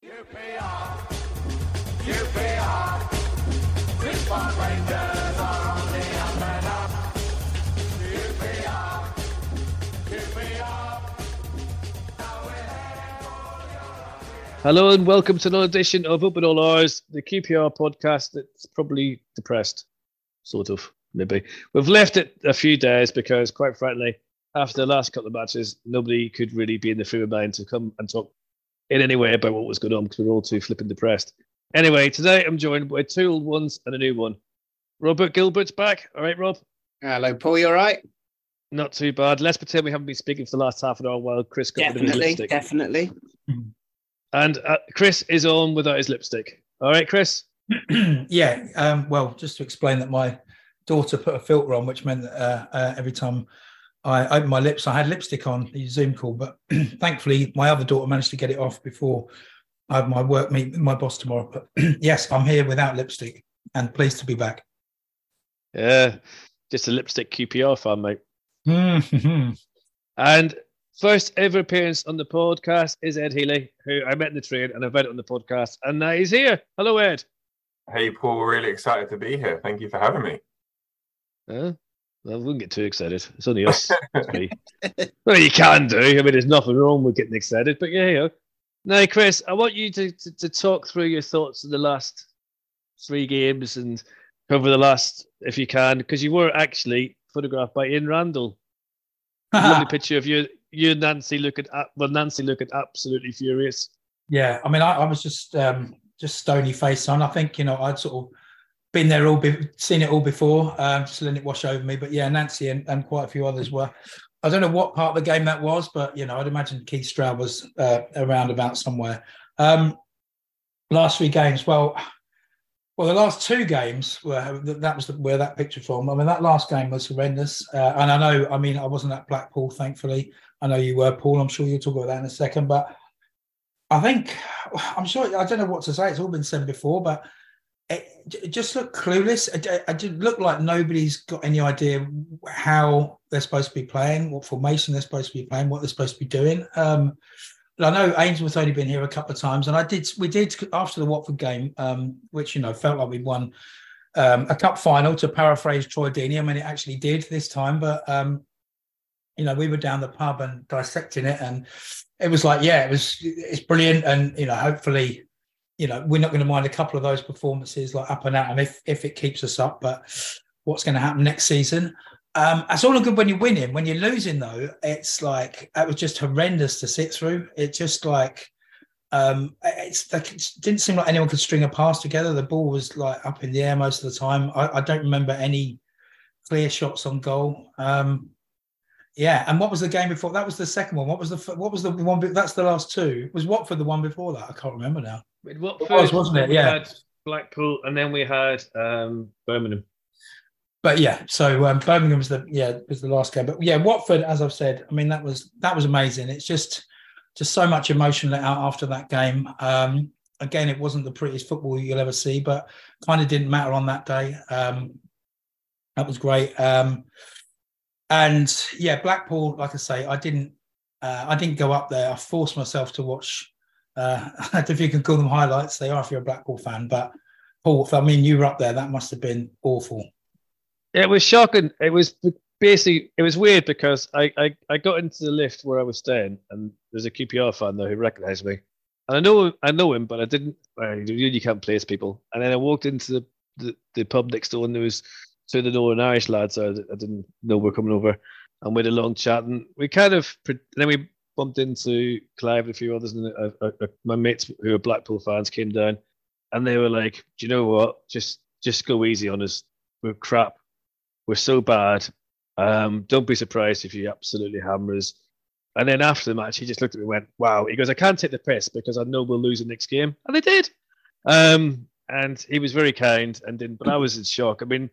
UPR, Brisbane Rangers are on the. Hello and welcome to another edition of Up All Ours, the QPR podcast that's probably depressed, sort of, maybe. We've left it a few days because, quite frankly, after the last couple of matches, nobody could really be in the frame of mind to come and talk in any way about what was going on because we're all too flipping depressed. Anyway, today I'm joined by two old ones and a new one. Robert Gilbert's back. All right, Rob? Hello, Paul. You all right? Not too bad. Let's pretend we haven't been speaking for the last half an hour while Chris got rid of his Definitely, lipstick. definitely. And uh, Chris is on without his lipstick. All right, Chris? yeah. Um, well, just to explain that my daughter put a filter on, which meant that uh, uh, every time I opened my lips, I had lipstick on the Zoom call. But thankfully, my other daughter managed to get it off before I have my work meet with my boss tomorrow. But yes, I'm here without lipstick and pleased to be back. Yeah, just a lipstick QPR fan, mate. Mhm. And first ever appearance on the podcast is Ed Healy, who I met in the train and I've met on the podcast, and now he's here. Hello, Ed. Hey, Paul, really excited to be here. Thank you for having me. Uh, well, I wouldn't get too excited. It's only us. It's me. well, you can do. I mean, there's nothing wrong with getting excited, but yeah, you know. Now, Chris, I want you to, to, to talk through your thoughts of the last three games and cover the last, if you can, because you were actually photographed by Ian Randall. Lovely picture of you, you and Nancy looking at, well, Nancy looking absolutely furious. Yeah, I mean, I, I was just um, just stony faced on. I think you know I'd sort of been there all, be, seen it all before, um, just letting it wash over me. But yeah, Nancy and, and quite a few others were. I don't know what part of the game that was, but you know, I'd imagine Keith Stroud was uh, around about somewhere. Um, last three games, well, well, the last two games were that was where that picture from. I mean, that last game was horrendous, uh, and I know. I mean, I wasn't at Blackpool, thankfully. I know you were, Paul. I'm sure you'll talk about that in a second, but I think I'm sure I don't know what to say. It's all been said before, but it, just looked clueless. It did look like nobody's got any idea how they're supposed to be playing, what formation they're supposed to be playing, what they're supposed to be doing. Um, I know Ainsworth's only been here a couple of times, and I did. We did after the Watford game, um, which you know felt like we'd won um, a cup final. To paraphrase Troy Deeney, I mean it actually did this time, but um, you know we were down the pub and dissecting it, and it was like, yeah, it was it's brilliant, and you know hopefully, you know we're not going to mind a couple of those performances like up and out, if if it keeps us up, but what's going to happen next season? Um, it's all good when you're winning. When you're losing, though, it's like it was just horrendous to sit through. It just like um, it's like it didn't seem like anyone could string a pass together. The ball was like up in the air most of the time. I, I don't remember any clear shots on goal. Um, yeah, and what was the game before? That was the second one. What was the what was the one? That's the last two. Was Watford the one before that? I can't remember now. Watford, was, wasn't it? we Yeah. had Blackpool, and then we had um, Birmingham. but yeah, so um, Birmingham was the yeah was the last game. But yeah, Watford, as I've said, I mean that was that was amazing. It's just just so much emotion let out after that game. Um, again, it wasn't the prettiest football you'll ever see, but kind of didn't matter on that day. Um, that was great. Um, and yeah, Blackpool, like I say, I didn't uh, I didn't go up there. I forced myself to watch. Uh, I don't know if you can call them highlights. They are if you're a Blackpool fan, but Paul, I mean, you were up there. That must have been awful. It was shocking. It was basically it was weird because I, I, I got into the lift where I was staying, and there's a QPR fan there who recognised me, and I know I know him, but I didn't. Well, you can't place people. And then I walked into the, the, the pub next door, and there was two of the Northern Irish lads. So I, I didn't know we were coming over, and we had a long chat, and we kind of pre- then we bumped into Clive and a few others, and uh, uh, uh, my mates who are Blackpool fans came down, and they were like, "Do you know what? Just just go easy on us. We're crap. We're so bad. Um, don't be surprised if you absolutely hammer us." And then after the match, he just looked at me and went, "Wow." He goes, "I can't take the piss because I know we'll lose the next game," and they did. Um, and he was very kind and didn't. But I was in shock. I mean,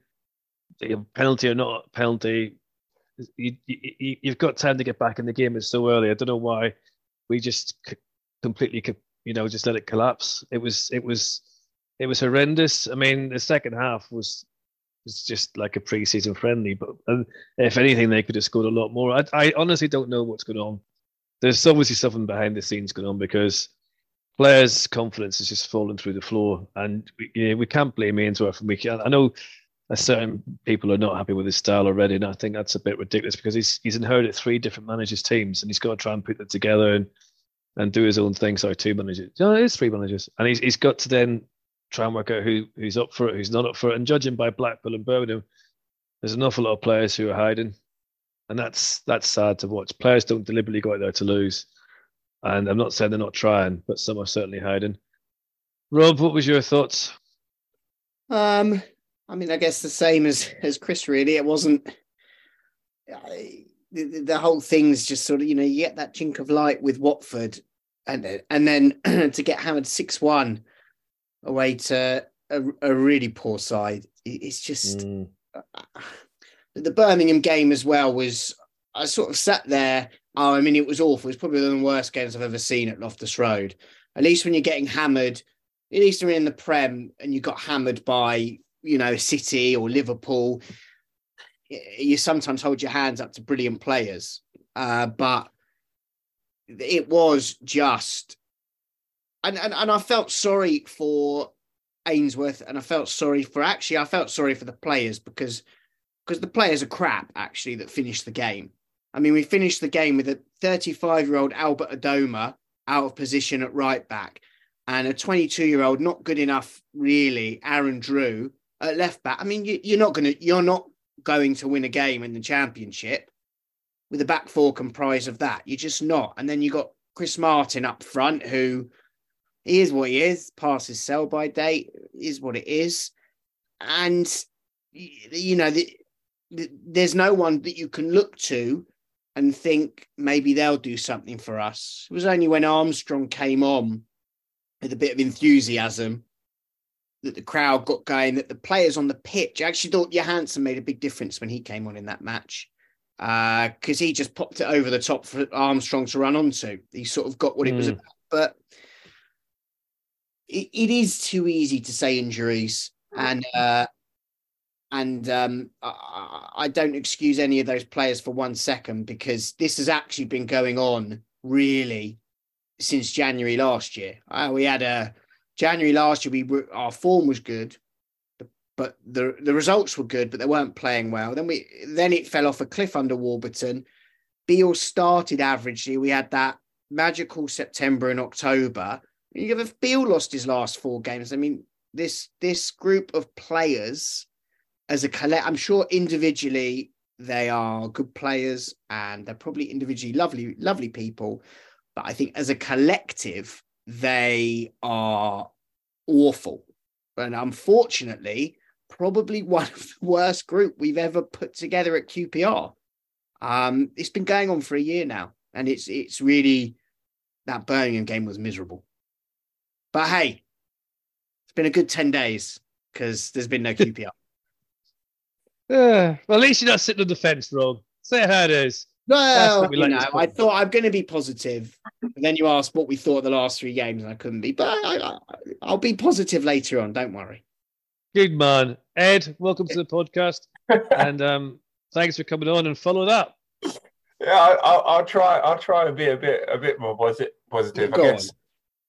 penalty or not penalty, you, you, you've got time to get back in the game. It's so early. I don't know why we just completely, co- you know, just let it collapse. It was, it was, it was horrendous. I mean, the second half was was just like a pre-season friendly. But if anything, they could have scored a lot more. I, I honestly don't know what's going on. There's obviously something behind the scenes going on because players' confidence is just falling through the floor, and we, you know, we can't blame Ainsworth. And we can, I know certain people are not happy with his style already, and I think that's a bit ridiculous because he's he's inherited three different managers' teams, and he's got to try and put them together and and do his own thing. Sorry, two managers. No, it is three managers, and he's he's got to then try and work out who who's up for it, who's not up for it, and judging by Blackpool and Birmingham, there's an awful lot of players who are hiding, and that's that's sad to watch. Players don't deliberately go out there to lose, and I'm not saying they're not trying, but some are certainly hiding. Rob, what was your thoughts? Um, I mean, I guess the same as as Chris. Really, it wasn't. I, the, the whole thing's just sort of you know you get that chink of light with Watford, and and then to get hammered six one away to a, a, really poor side. It's just mm. the Birmingham game as well was. I sort of sat there. Oh, I mean, it was awful. It's probably one of the worst games I've ever seen at Loftus Road. At least when you're getting hammered, at least you're in the Prem and you got hammered by you know City or Liverpool. You sometimes hold your hands up to brilliant players, uh, but it was just and, and and I felt sorry for Ainsworth, and I felt sorry for actually I felt sorry for the players because because the players are crap actually that finished the game. I mean, we finished the game with a 35 year old Albert Adomah out of position at right back and a 22 year old not good enough really Aaron Drewe at left back. I mean, you, you're not going to you're not going to win a game in the championship with a back four comprised of that. You're just not. And then you got Chris Martin up front who he is what he is, passes sell by date, is what it is. And, you know, the, the, there's no one that you can look to and think maybe they'll do something for us. It was only when Armstrong came on with a bit of enthusiasm that the crowd got going, that the players on the pitch I actually thought Johansen made a big difference when he came on in that match because uh, he just popped it over the top for Armstrong to run onto. He sort of got what mm. it was hmm. about. But it, it is too easy to say injuries and uh, and um, I, I, don't excuse any of those players for one second because this has actually been going on really since January last year. Uh, we had a January last year. We were, our form was good, but the the results were good, but they weren't playing well. Then we then it fell off a cliff under Warburton. Beale started averagely. We had that magical September and October, you have Beale lost his last four games. I mean, this this group of players as a collect, I'm sure individually they are good players and they're probably individually lovely, lovely people. But I think as a collective, they are awful. And unfortunately, probably one of the worst group we've ever put together at QPR. Um, it's been going on for a year now, and it's it's really that Birmingham game was miserable. But hey, it's been a good 10 days because there's been no QPR. Uh, well, at least you're not sitting on the fence, Rob. Say how it is. No, you know, I thought I'm going to be positive, and then you asked what we thought the last three games, and I couldn't be. But I, will be positive later on. Don't worry. Good man, Ed. Welcome to the podcast, and um, thanks for coming on and follow up. Yeah, I, will try. I'll try and be a bit a bit more positive. Positive, I guess.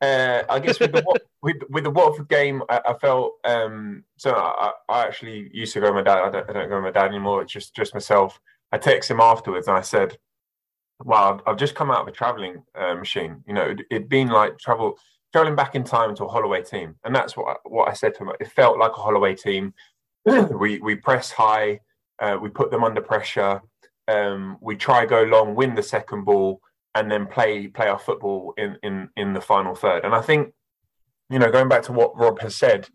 On. Uh, I guess with the with, with the Watford game, I, I felt um, so. I, I, actually used to go with my dad. I don't, I don't go with my dad anymore. It's just just myself. I text him afterwards and I said, "Wow, I've just come out of a traveling uh, machine. You know, it, it'd been like travel traveling back in time to a Holloway team, and that's what I, what I said to him. It felt like a Holloway team. we we press high, uh, we put them under pressure. Um, we try go long, win the second ball." and then play play our football in in in the final third. And I think, you know, going back to what Rob has said,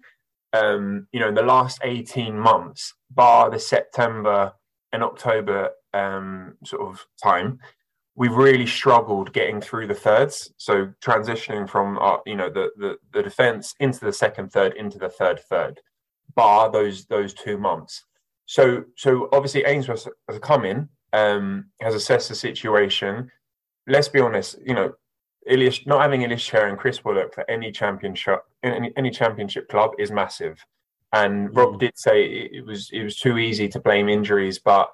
um, you know, in the last eighteen months, bar the September and October um, sort of time, we've really struggled getting through the thirds. So transitioning from our, you know, the the, the defense into the second third into the third third, bar those those two months. So so obviously Ainsworth has come in, um, has assessed the situation let's be honest, you know, not having Ilias Chair and Chris Willock for any championship any, any championship club is massive. And mm. Rob did say it was it was too easy to blame injuries, but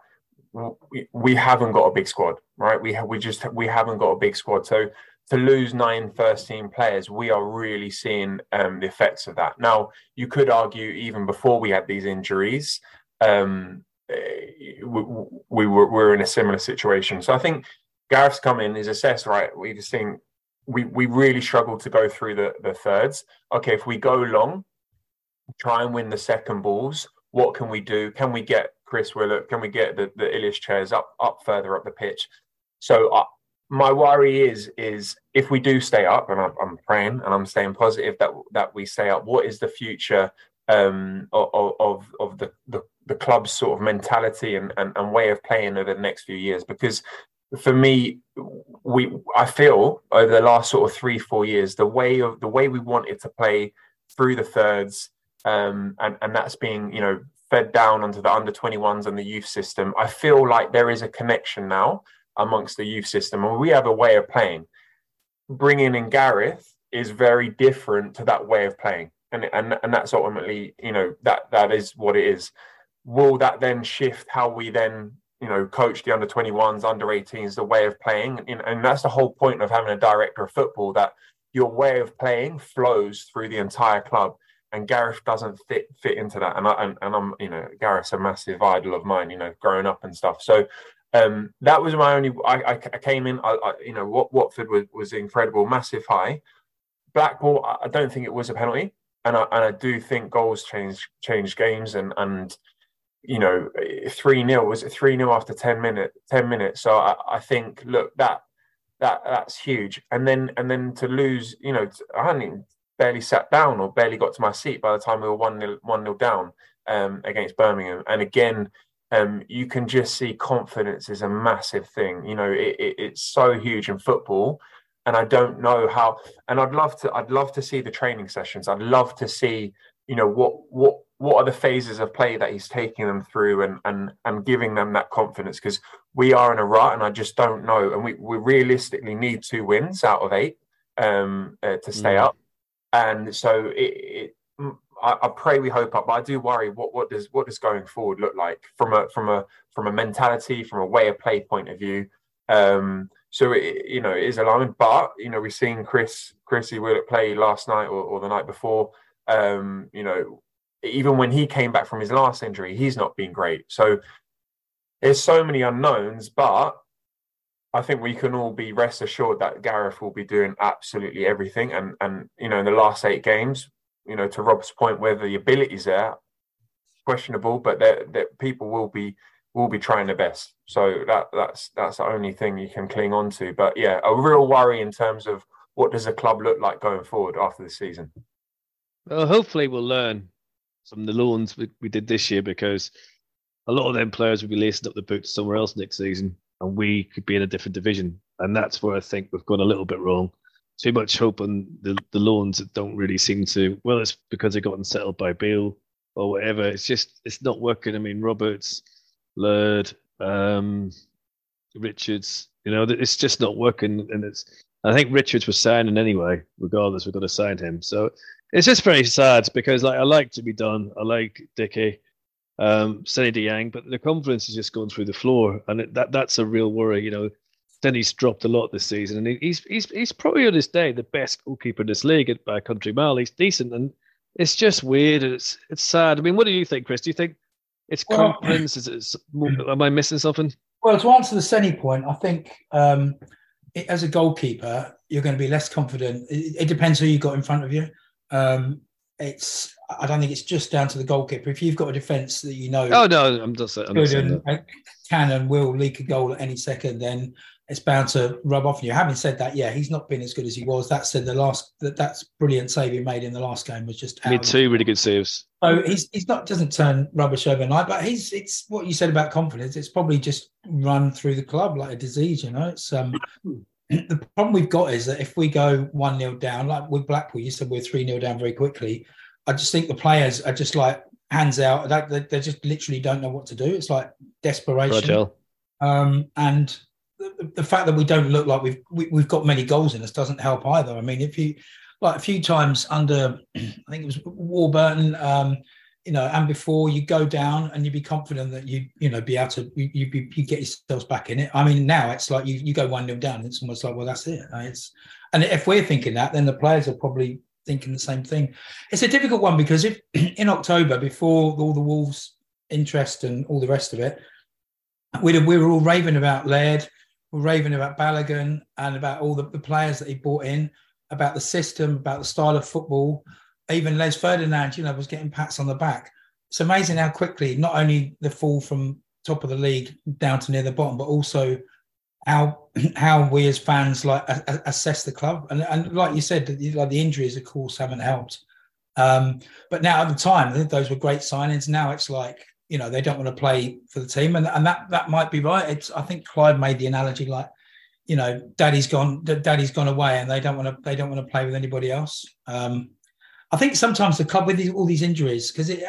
we, we haven't got a big squad, right? We have we just we haven't got a big squad. So to lose nine first team players, we are really seeing um, the effects of that. Now, you could argue even before we had these injuries, um, eh, we, we, were, we were in a similar situation. So I think Gareth's come in, is assessed right. We just think we, we really struggle to go through the, the thirds. Okay, if we go long, try and win the second balls, what can we do? Can we get Chris Willock? Can we get the, the Ilias chairs up up further up the pitch? So uh, my worry is is if we do stay up, and I'm, I'm, praying and I'm staying positive that that we stay up. What is the future um, of of, of the, the, the club's sort of mentality and, and, and way of playing over the next few years? Because for me, we I feel over the last sort of three four years the way of the way we wanted to play through the thirds um, and and that's being you know fed down onto the under 21s and the youth system. I feel like there is a connection now amongst the youth system, and we have a way of playing. Bringing in Gareth is very different to that way of playing, and and and that's ultimately you know that that is what it is. Will that then shift how we then you know coach the under 21s, under 18s, the way of playing, and, and that's the whole point of having a director of football that your way of playing flows through the entire club and Gareth doesn't fit fit into that. And I and, and I'm you know Gareth's a massive idol of mine. You know, growing up and stuff. So um, that was my only. I, I, came in. I, I, you know what Watford was was incredible, massive high. Blackpool, I don't think it was a penalty, and I and I do think goals change change games and and you know three 0 was it three 0 after ten minutes ten minutes. So I, I think look that that that's huge. And then and then to lose, you know, I hadn't barely sat down or barely got to my seat by the time we were one nil one nil down um, against Birmingham. And again, um, you can just see confidence is a massive thing. You know, it, it, it's so huge in football, and I don't know how. And I'd love to. I'd love to see the training sessions. I'd love to see. You know what what what are the phases of play that he's taking them through and and and giving them that confidence because we are in a rut and I just don't know and we, we realistically need two wins out of eight um, uh, to stay mm. up and so it, it I, I, pray we hope up, but I do worry what what does what does going forward look like from a from a from a mentality, from a way of play point of view. Um, so it, you know it is alarming, but you know we've seen Chris Chrissy Willock play last night or, or the night before. Um, you know, even when he came back from his last injury, he's not been great. So there's so many unknowns, but I think we can all be rest assured that Gareth will be doing absolutely everything. And and you know, in the last eight games, you know, to Rob's point, whether the ability's there, questionable, but that that people will be will be trying their best. So that that's that's the only thing you can cling on to. But yeah, a real worry in terms of what does a club look like going forward after the season. Well, hopefully we'll learn from the loans we, we did this year because a lot of them players will be lacing up the boots somewhere else next season and we could be in a different division. And that's where I think we've gone a little bit wrong. Too much hope on the, the loans that don't really seem to. Well, it's because they got settled by Beale or whatever. It's just it's not working. I mean, Roberts, Laird, um, Richards. You know, it's just not working. And it's I think Richards was signing anyway. Regardless, we've got to sign him. So it's just very sad because like I like to be done. I like Dickie um, Seny Dieng, but the confidence is just going through the floor, and it, that that's a real worry. You know, Denny's dropped a lot this season, and he's he's he's probably on his day the best goalkeeper in this league by a country mile. He's decent, and it's just weird. It's it's sad. I mean, what do you think, Chris? Do you think it's well, confidence? Is it, am I missing something? Well, to answer the Seny point, I think um, it, as a goalkeeper, you're going to be less confident. It, it depends who you got in front of you. Um, it's I don't think it's just down to the goalkeeper. If you've got a defence that you know, oh no, I'm just I'm good and, can and will leak a goal at any second, then it's bound to rub off on you. Having said that, yeah, he's not been as good as he was. That said, the last that that's brilliant save he made in the last game was just made two really good saves. So he's he's not doesn't turn rubbish overnight, but he's it's what you said about confidence. It's probably just run through the club like a disease. You know, it's um. The problem we've got is that if we go one 0 down, like with Blackpool, you said we're three 0 down very quickly I just think the players are just like hands out. They, they just literally don't know what to do. It's like desperation. Um, and the, the, fact that we don't look like we've we, have we have got many goals in us doesn't help either. I mean, if you like a few times under, I think it was Warburton, um, you know, and before you go down and you be confident that you, you know, be able to, you, you, you get yourselves back in it. I mean, now it's like you, you go one nil down. It's almost like, well, that's it. Uh, it's, and if we're thinking that, then the players are probably thinking the same thing. It's a difficult one because if in October, before all the Wolves interest and all the rest of it, we we were all raving about Laird, we are raving about Balogun and about all the, the players that he brought in, about the system, about the style of football even Les Ferdinand, you know, was getting pats on the back. It's amazing how quickly not only the fall from top of the league down to near the bottom, but also how how we as fans like assess the club. And, and like you said, like the injuries, of course, haven't helped. Um, but now at the time, those were great signings. Now it's like you know they don't want to play for the team, and, and that that might be right. It's I think Clive made the analogy like you know daddy's gone daddy's gone away and they don't want to they don't want to play with anybody else um, I think sometimes the club with all these injuries, because it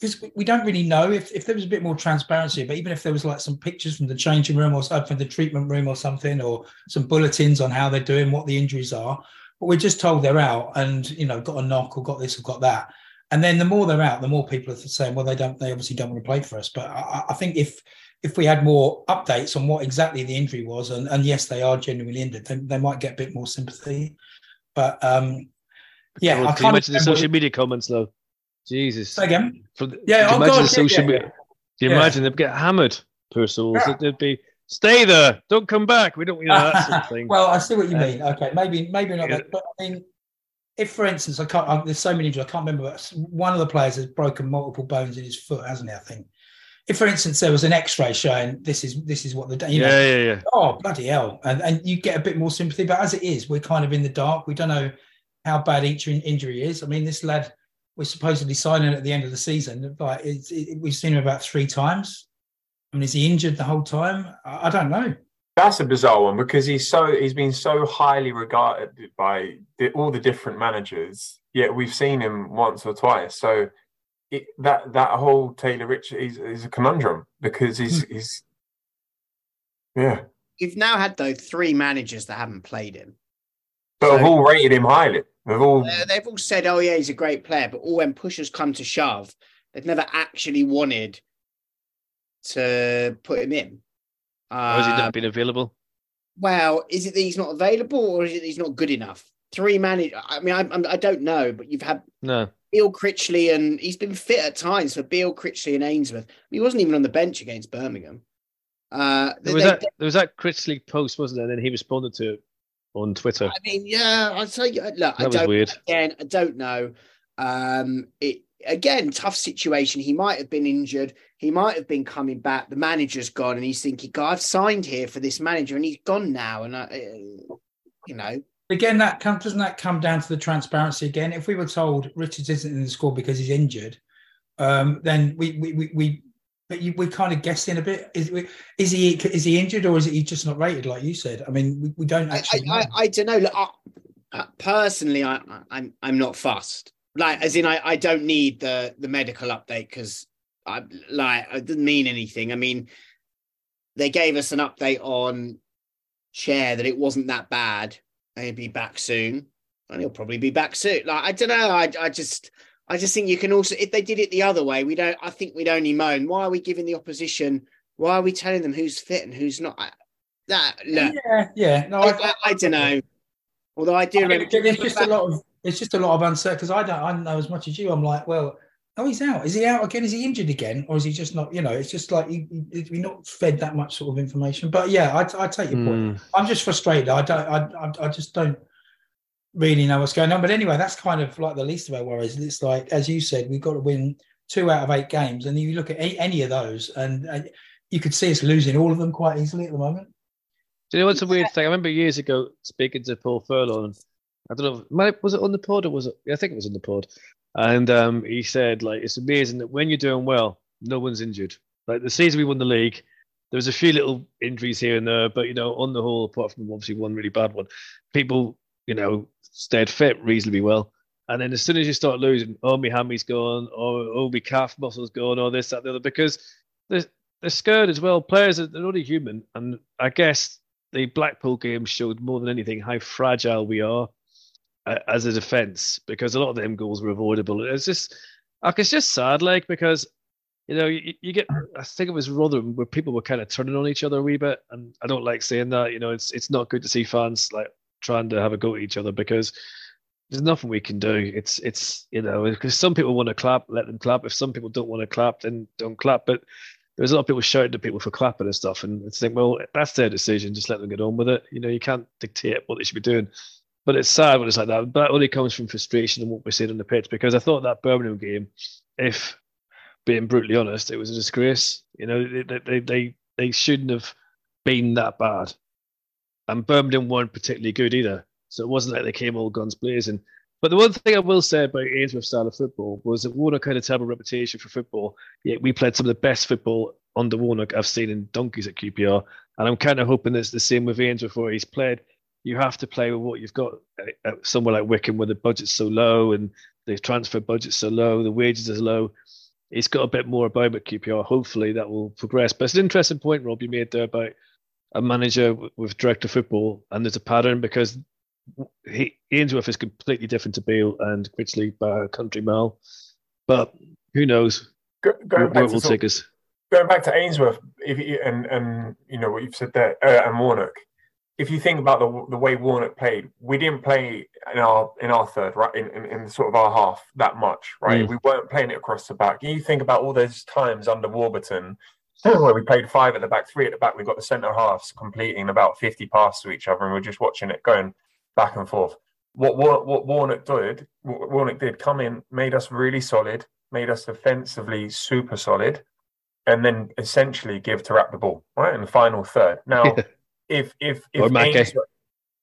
because we don't really know if, if there was a bit more transparency, but even if there was like some pictures from the changing room or from the treatment room or something, or some bulletins on how they're doing, what the injuries are, but we're just told they're out and you know got a knock or got this or got that, and then the more they're out, the more people are saying, well, they don't, they obviously don't want to play for us. But I, I think if if we had more updates on what exactly the injury was, and, and yes, they are genuinely injured, then they might get a bit more sympathy. But um, yeah, I can imagine the social media comments though? Jesus. Again? From the, yeah, oh imagine God, the social yeah, media. yeah. Do you yeah. imagine they'd get hammered, poor souls? Yeah. They'd be stay there, don't come back. We don't, you know, that sort of thing. well, I see what you uh, mean. Okay, maybe, maybe not. That, but I mean, if, for instance, I can't. I, there's so many injuries. I can't remember. One of the players has broken multiple bones in his foot, hasn't he? I think. If, for instance, there was an X-ray showing this is this is what the you know, yeah, yeah, yeah. Oh bloody hell! And and you get a bit more sympathy. But as it is, we're kind of in the dark. We don't know how bad each injury is. I mean, this lad was supposedly signing at the end of the season, but it, it, we've seen him about three times. I mean, is he injured the whole time? I, I don't know. That's a bizarre one because he's so he's been so highly regarded by the, all the different managers. Yet we've seen him once or twice. So it, that that whole Taylor Rich is, is a conundrum because he's hmm. he's yeah. You've now had though three managers that haven't played him, but so, have all rated him highly. They've all uh, they've all said, "Oh yeah, he's a great player," but all when push has come to shove, they've never actually wanted to put him in. or has he not um, been available? Well, is it that he's not available, or is it he's not good enough? Three manage. I mean, I, I, I don't know, but you've had no Beale Critchley, and he's been fit at times for Beale Critchley and Ainsworth. He wasn't even on the bench against Birmingham. Uh, there was they, that there was that Critchley post, wasn't there? And then he responded to it on Twitter. I mean, yeah, I'd say look, that I don't weird. again, I don't know. Um, it again, tough situation. He might have been injured. He might have been coming back. The manager's gone, and he's thinking, "God, I've signed here for this manager, and he's gone now." And I, uh, you know, again, that come, doesn't that come down to the transparency again? If we were told Richards isn't in the squad because he's injured, um, then we we we, we but you, we're kind of guessing a bit. Is, is he is he injured or is he just not rated like you said? I mean, we, we don't actually. I, I, I, don't know. Look, I, personally, I, I'm I'm not fussed. Like, as in, I, I don't need the the medical update because I like it didn't mean anything. I mean, they gave us an update on Chair that it wasn't that bad. he'd be back soon, and he'll probably be back soon. Like, I don't know. I I just I just think you can also, if they did it the other way, we don't. I think we'd only moan. Why are we giving the opposition? Why are we telling them who's fit and who's not? That look, yeah, yeah. No, I, I, I don't know. Although I do I remember, it's just a lot of it's just a lot of uncertainty because I don't I don't know as much as you. I'm like, well, oh, he's out. Is he out again? Is he injured again, or is he just not? You know, it's just like you, you, are not fed that much sort of information. But yeah, I, I take your mm. point. Hmm. I'm just frustrated. I don't. I, I just don't really know what's going on. But anyway, that's kind of like the least of our worries. It's like, as you said, we've got to win two out of eight games, and you look at any, any of those, and uh, you could see us losing all of them quite easily at the moment. Do you know what's a weird thing? I remember years ago speaking to Paul Furlong. I don't know, was it on the pod or was it? I think it was on the pod. And um, he said, like, it's amazing that when you're doing well, no one's injured. Like the season we won the league, there was a few little injuries here and there, but you know, on the whole, apart from obviously one really bad one, people, you know, stayed fit reasonably well. And then as soon as you start losing, oh, my hammy's gone, or oh, my calf muscle's gone, or this, that, the other, because they're, they're scared as well. Players are they're only human. And I guess the Blackpool game showed more than anything how fragile we are uh, as a defence, because a lot of them goals were avoidable. It's just, Like, it's just sad, like because you know you, you get. I think it was Rotherham where people were kind of turning on each other a wee bit, and I don't like saying that. You know, it's it's not good to see fans like trying to have a go at each other because there's nothing we can do. It's it's you know because some people want to clap, let them clap. If some people don't want to clap, then don't clap. But there's a lot of people shouting to people for clapping and stuff, and it's like, well, that's their decision. Just let them get on with it. You know, you can't dictate what they should be doing. But it's sad when it's like that. But that only comes from frustration and what we're seeing on the pitch. Because I thought that Birmingham game, if being brutally honest, it was a disgrace. You know, they they they, they shouldn't have been that bad. And Birmingham weren't particularly good either. So it wasn't like they came all guns blazing. But the one thing I will say about Ainsworth's style of football was that Warnock had a terrible reputation for football. Yet we played some of the best football under Warnock I've seen in donkeys at QPR. And I'm kind of hoping it's the same with Ainsworth, where he's played. You have to play with what you've got at somewhere like Wycombe where the budget's so low and the transfer budget's so low, the wages are low. He's got a bit more about at QPR. Hopefully that will progress. But it's an interesting point, Rob, you made there about a manager with director football, and there's a pattern because he, Ainsworth is completely different to Beale and Critchley by a country mile. But who knows Go, going where, back where to will take us. going back to Ainsworth, if you, and and you know what you've said there, uh, and Warnock. If you think about the the way Warnock played, we didn't play in our in our third, right, in, in, in sort of our half that much, right? Mm. We weren't playing it across the back. You think about all those times under Warburton where we played five at the back, three at the back. We got the centre halves completing about fifty passes to each other, and we're just watching it going back and forth. What what, what Warnock did, what Warnock did, come in, made us really solid, made us defensively super solid, and then essentially give to wrap the ball right in the final third. Now, if if if Or.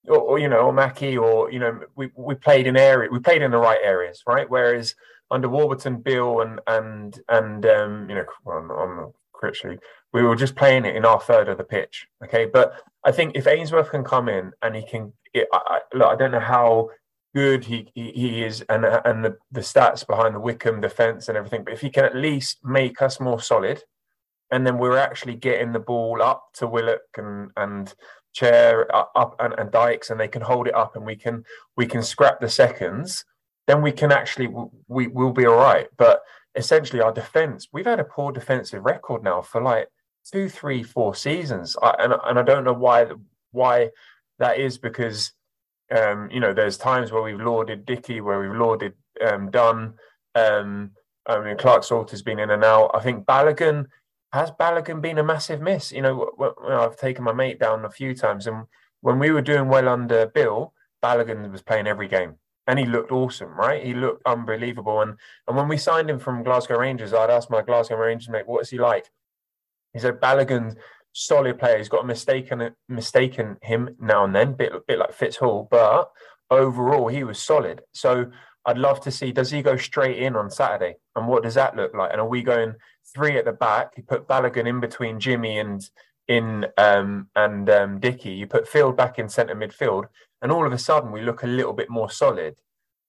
Or, or, you know, or Mackie, or you know, we, we played in area, we played in the right areas, right? Whereas under Warburton, Beale, and and and um, you know, on, on Critchley, we were just playing it in our third of the pitch. Okay, but I think if Ainsworth can come in and he can, it, I, I, look, I don't know how good he, he, he is and uh, and the, the stats behind the Wycombe defense and everything, but if he can at least make us more solid, and then we're actually getting the ball up to Willock and and Chair up, up and, and Dykes, and they can hold it up, and we can we can scrap the seconds. Then we can actually we will be all right. But essentially, our defense we've had a poor defensive record now for like two, three, four seasons, I, and and I don't know why why that is because um, you know there's times where we've lauded Dickie, where we've lauded um, Dunne. Um, I mean, Clarke-Salter's been in and out. I think Balogun has Balogun been a massive miss? You know, I've taken my mate down a few times, and when we were doing well under Beale, Balogun was playing every game, and he looked awesome, right? He looked unbelievable, and and when we signed him from Glasgow Rangers, I'd asked my Glasgow Rangers mate, "What is he like?" He said, "Balogun, solid player. He's got a mistaken mistaken him now and then, bit bit like Fitz Hall, but overall he was solid. So." I'd love to see. Does he go straight in on Saturday? And what does that look like? And are we going three at the back? You put Balogun in between Jimmy and in um, and um, Dickie. You put Field back in centre midfield, and all of a sudden we look a little bit more solid.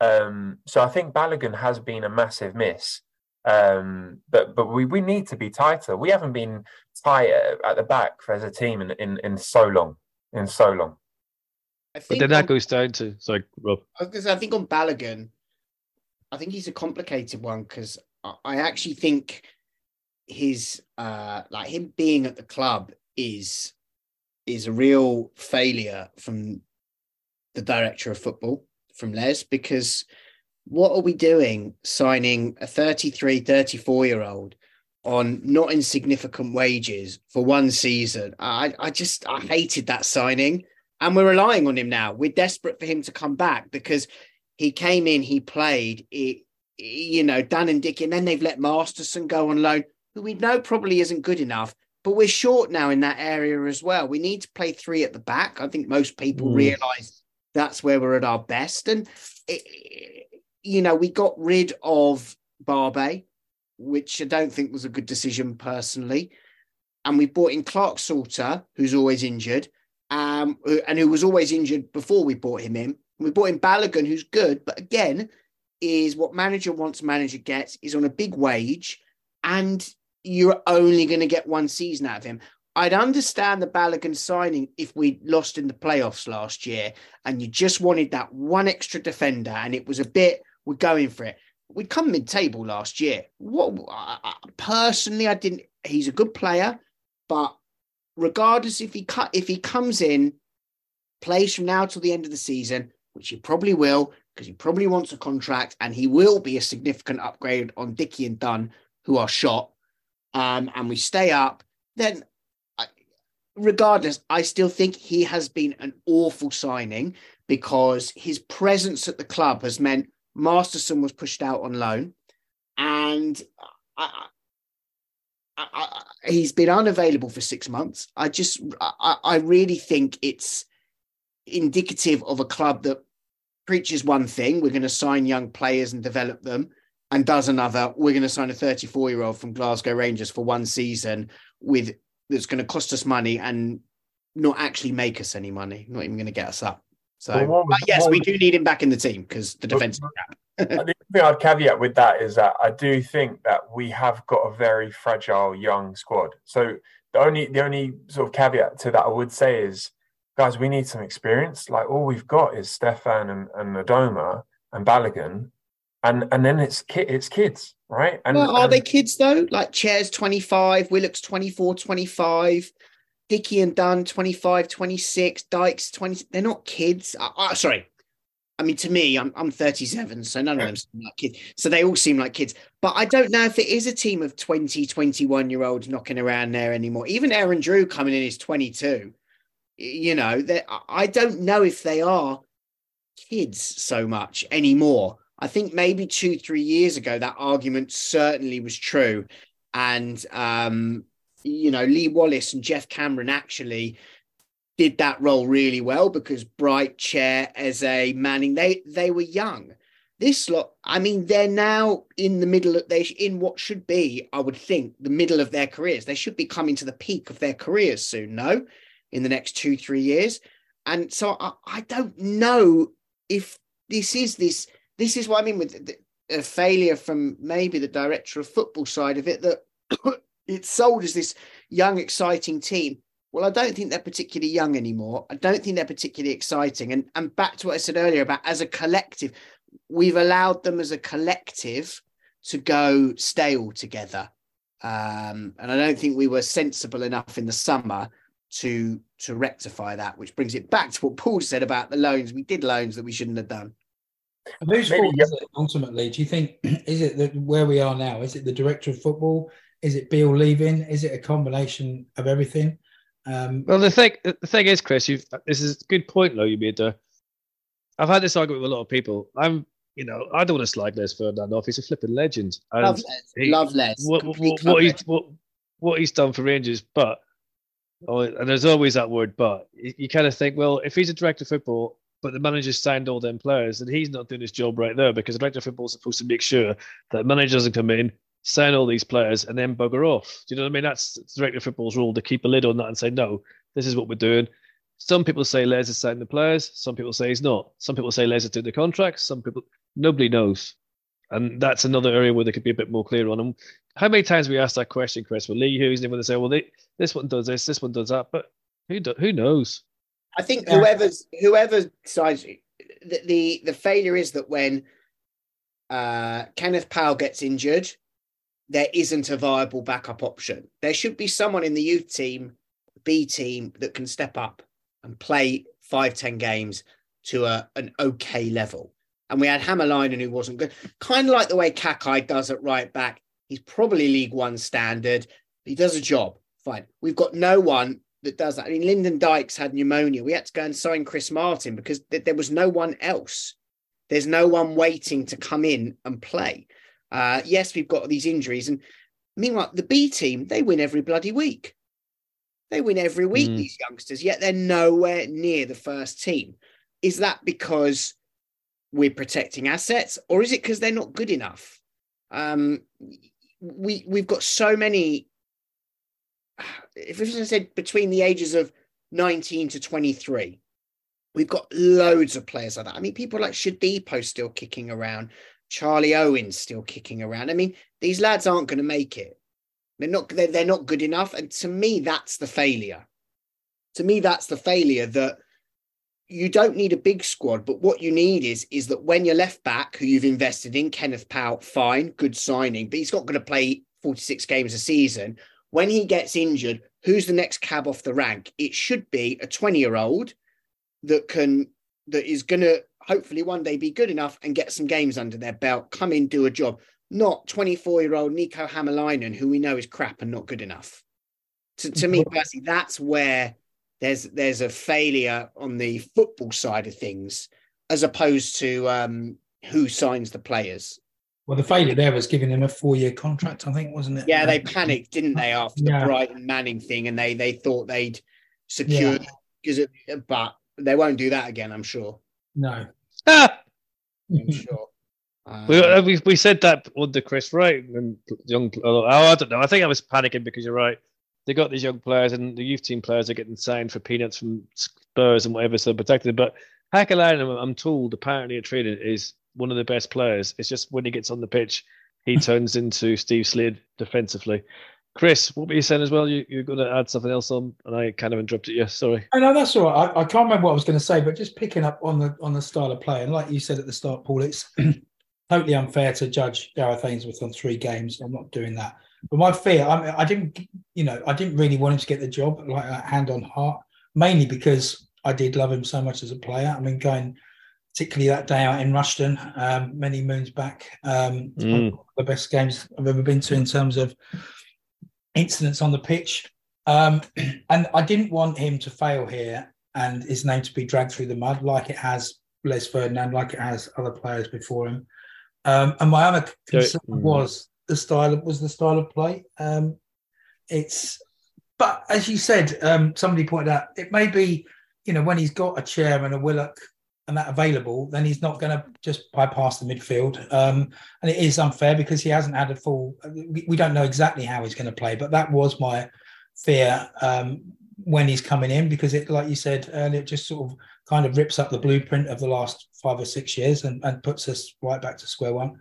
Um, so I think Balogun has been a massive miss. Um, but but we, we need to be tighter. We haven't been tight at the back as a team in, in, in so long. In so long. I But think then that on- goes down to sorry, Rob. I say, I think on Balogun, I think he's a complicated one because I I actually think his uh like him being at the club is is a real failure from the director of football from Les because what are we doing signing a 33 34 year old on not insignificant wages for one season i i just i hated that signing and we're relying on him now. We're desperate for him to come back because he came in, he played, it, you know, Dan and Dick, and then they've let Masterson go on loan, who we know probably isn't good enough. But we're short now in that area as well. We need to play three at the back. I think most people Mm. realize that's where we're at our best. And, it, you know, we got rid of Barbet, which I don't think was a good decision personally. And we brought in Clarke-Salter, who's always injured um, and who was always injured before we brought him in. We brought in Balogun, who's good, but again, is what manager wants, manager gets, is on a big wage, and you're only going to get one season out of him. I'd understand the Balogun signing if we lost in the playoffs last year and you just wanted that one extra defender and it was a bit, we're going for it. we'd come mid-table last year. What I, personally, I didn't. He's a good player, but regardless if he cut if he comes in, plays from now till the end of the season, which he probably will, because he probably wants a contract, and he will be a significant upgrade on Dickie and Dunne, who are shot, um, and we stay up, then regardless, I still think he has been an awful signing because his presence at the club has meant Masterson was pushed out on loan, and I, I, I, he's been unavailable for six months. I just, I, really think it's indicative of a club that preaches one thing: we're going to sign young players and develop them, and does another. We're going to sign a 34 year old from Glasgow Rangers for one season with that's going to cost us money and not actually make us any money. Not even going to get us up. So, well, was, yes, we do need him back in the team because the defense. the thing I'd caveat with that is that I do think that we have got a very fragile young squad. So the only the only sort of caveat to that I would say is, guys, we need some experience. Like all we've got is Stefan and, and Adomah and Balogun, and and then it's ki- it's kids, right? And well, are and, they kids though? Like Chair's 25, Willock's 24, 25. Dickie and Dunne, 25, 26, Dykes, 20. They're not kids. Sorry. I mean, to me, I'm, I'm 37, so none of them seem like kids. So they all seem like kids. But I don't know if it is a team of 20, 21 year olds knocking around there anymore. Even Aaron Drewe coming in is 22. You know, I don't know if they are kids so much anymore. I think maybe two, three years ago, that argument certainly was true. And um, you know, Lee Wallace and Geoff Cameron actually did that role really well because Bright, Chair, Eze Manning, they they were young. This lot, I mean, they're now in the middle of they in what should be, I would think, the middle of their careers. They should be coming to the peak of their careers soon, no, in the next two, three years. And so I, I don't know if this is this. This is what I mean with the, a failure from maybe the director of football side of it that it's sold as this young, exciting team. Well, I don't think they're particularly young anymore. I don't think they're particularly exciting. And and back to what I said earlier about as a collective, we've allowed them as a collective to go stale together. Um, and I don't think we were sensible enough in the summer to to rectify that, which brings it back to what Paul said about the loans. We did loans that we shouldn't have done. Whose fault is it ultimately? Do you think is it that where we are now? Is it the director of football? Is it Beale leaving? Is it a combination of everything? Um, well, the thing the thing is, Chris, you this is a good point, though. You made there. I've had this argument with a lot of people. I'm, you know, I don't want to slag Les Ferdinand off. He's a flipping legend. And love Les. He, love Les. What, what, what, he's, what, what he's done for Rangers, but oh, and there's always that word, but you, you kind of think, well, if he's a director of football, but the manager signed all them players, and he's not doing his job right there because the director of football is supposed to make sure that manager doesn't come in, sign all these players and then bugger off. Do you know what I mean? That's the director of football's rule to keep a lid on that and say, no, this is what we're doing. Some people say Les is signing the players. Some people say he's not. Some people say Les is doing the contracts. Some people, nobody knows. And that's another area where they could be a bit more clear on. And how many times we asked that question, Chris, with Lee Hoos, and they say, well, they, this one does this, this one does that. But who do, who knows? I think whoever's whoever decides the, the, the failure is that when uh, Kenneth Paal gets injured, there isn't a viable backup option. There should be someone in the youth team, B team, that can step up and play five ten games to a, an okay level. And we had Hämäläinen who wasn't good, kind of like the way Kakay does at right back. He's probably League One standard. He does a job. Fine. We've got no one that does that. I mean, Lyndon Dykes had pneumonia. We had to go and sign Chris Martin because th- there was no one else. There's no one waiting to come in and play. Uh, yes, we've got these injuries. And meanwhile, the B team, they win every bloody week. They win every week, mm. these youngsters, yet they're nowhere near the first team. Is that because we're protecting assets or is it because they're not good enough? Um, we, we've got so many, if I said between the ages of 19 to 23, we've got loads of players like that. I mean, people like Shodipo still kicking around. Charlie Owen's still kicking around. I mean, these lads aren't going to make it. They're not. They're, they're not good enough. And to me, that's the failure. To me, that's the failure that you don't need a big squad, but what you need is is that when your left back, who you've invested in, Kenneth Paal, fine, good signing, but he's not going to play 46 games a season. When he gets injured, who's the next cab off the rank? It should be a 20 year old that can that is going to hopefully one day be good enough and get some games under their belt, come in, do a job. Not 24 year old Niko Hamalainen, who we know is crap and not good enough. To, to me personally, that's where there's there's a failure on the football side of things, as opposed to um, who signs the players. Well, the failure there was giving him a four-year contract, I think, wasn't it? Yeah, they panicked, didn't they, after the Yeah. Brighton Manning thing, and they they thought they'd secure because, but they won't do that again. I'm sure. No. Ah! I'm sure. We, Um, uh, we we said that under Chris Wright and young. Oh, I don't know. I think I was panicking because you're right. They got these young players and the youth team players are getting signed for peanuts from Spurs and whatever, so protected. But Hakalainen, I'm told, apparently at training is one of the best players. It's just when he gets on the pitch, he turns into Steve Slade defensively. Chris, what were you saying as well? You, you're going to add something else on, and I kind of interrupted you. Sorry. I know that's all right. I, I can't remember what I was going to say, but just picking up on the on the style of play, and like you said at the start, Paul, it's totally unfair to judge Gareth Ainsworth on three games. I'm not doing that. But my fear, I, I didn't, you know, I didn't really want him to get the job, like uh, hand on heart, mainly because I did love him so much as a player. I mean, going particularly that day out in Rushton, um, many moons back, um, Mm. of the best games I've ever been to in terms of incidents on the pitch. Um, and I didn't want him to fail here and his name to be dragged through the mud like it has Les Ferdinand, like it has other players before him. Um, and my other concern mm. was the style of, was the style of play. Um, it's but as you said, um, somebody pointed out it may be you know when he's got a Chair and a Willock and that available, then he's not going to just bypass the midfield. Um, and it is unfair because he hasn't had a full. We, don't know exactly how he's going to play, but that was my fear um, when he's coming in because it, like you said earlier, it just sort of kind of rips up the blueprint of the last five or six years and, and puts us right back to square one.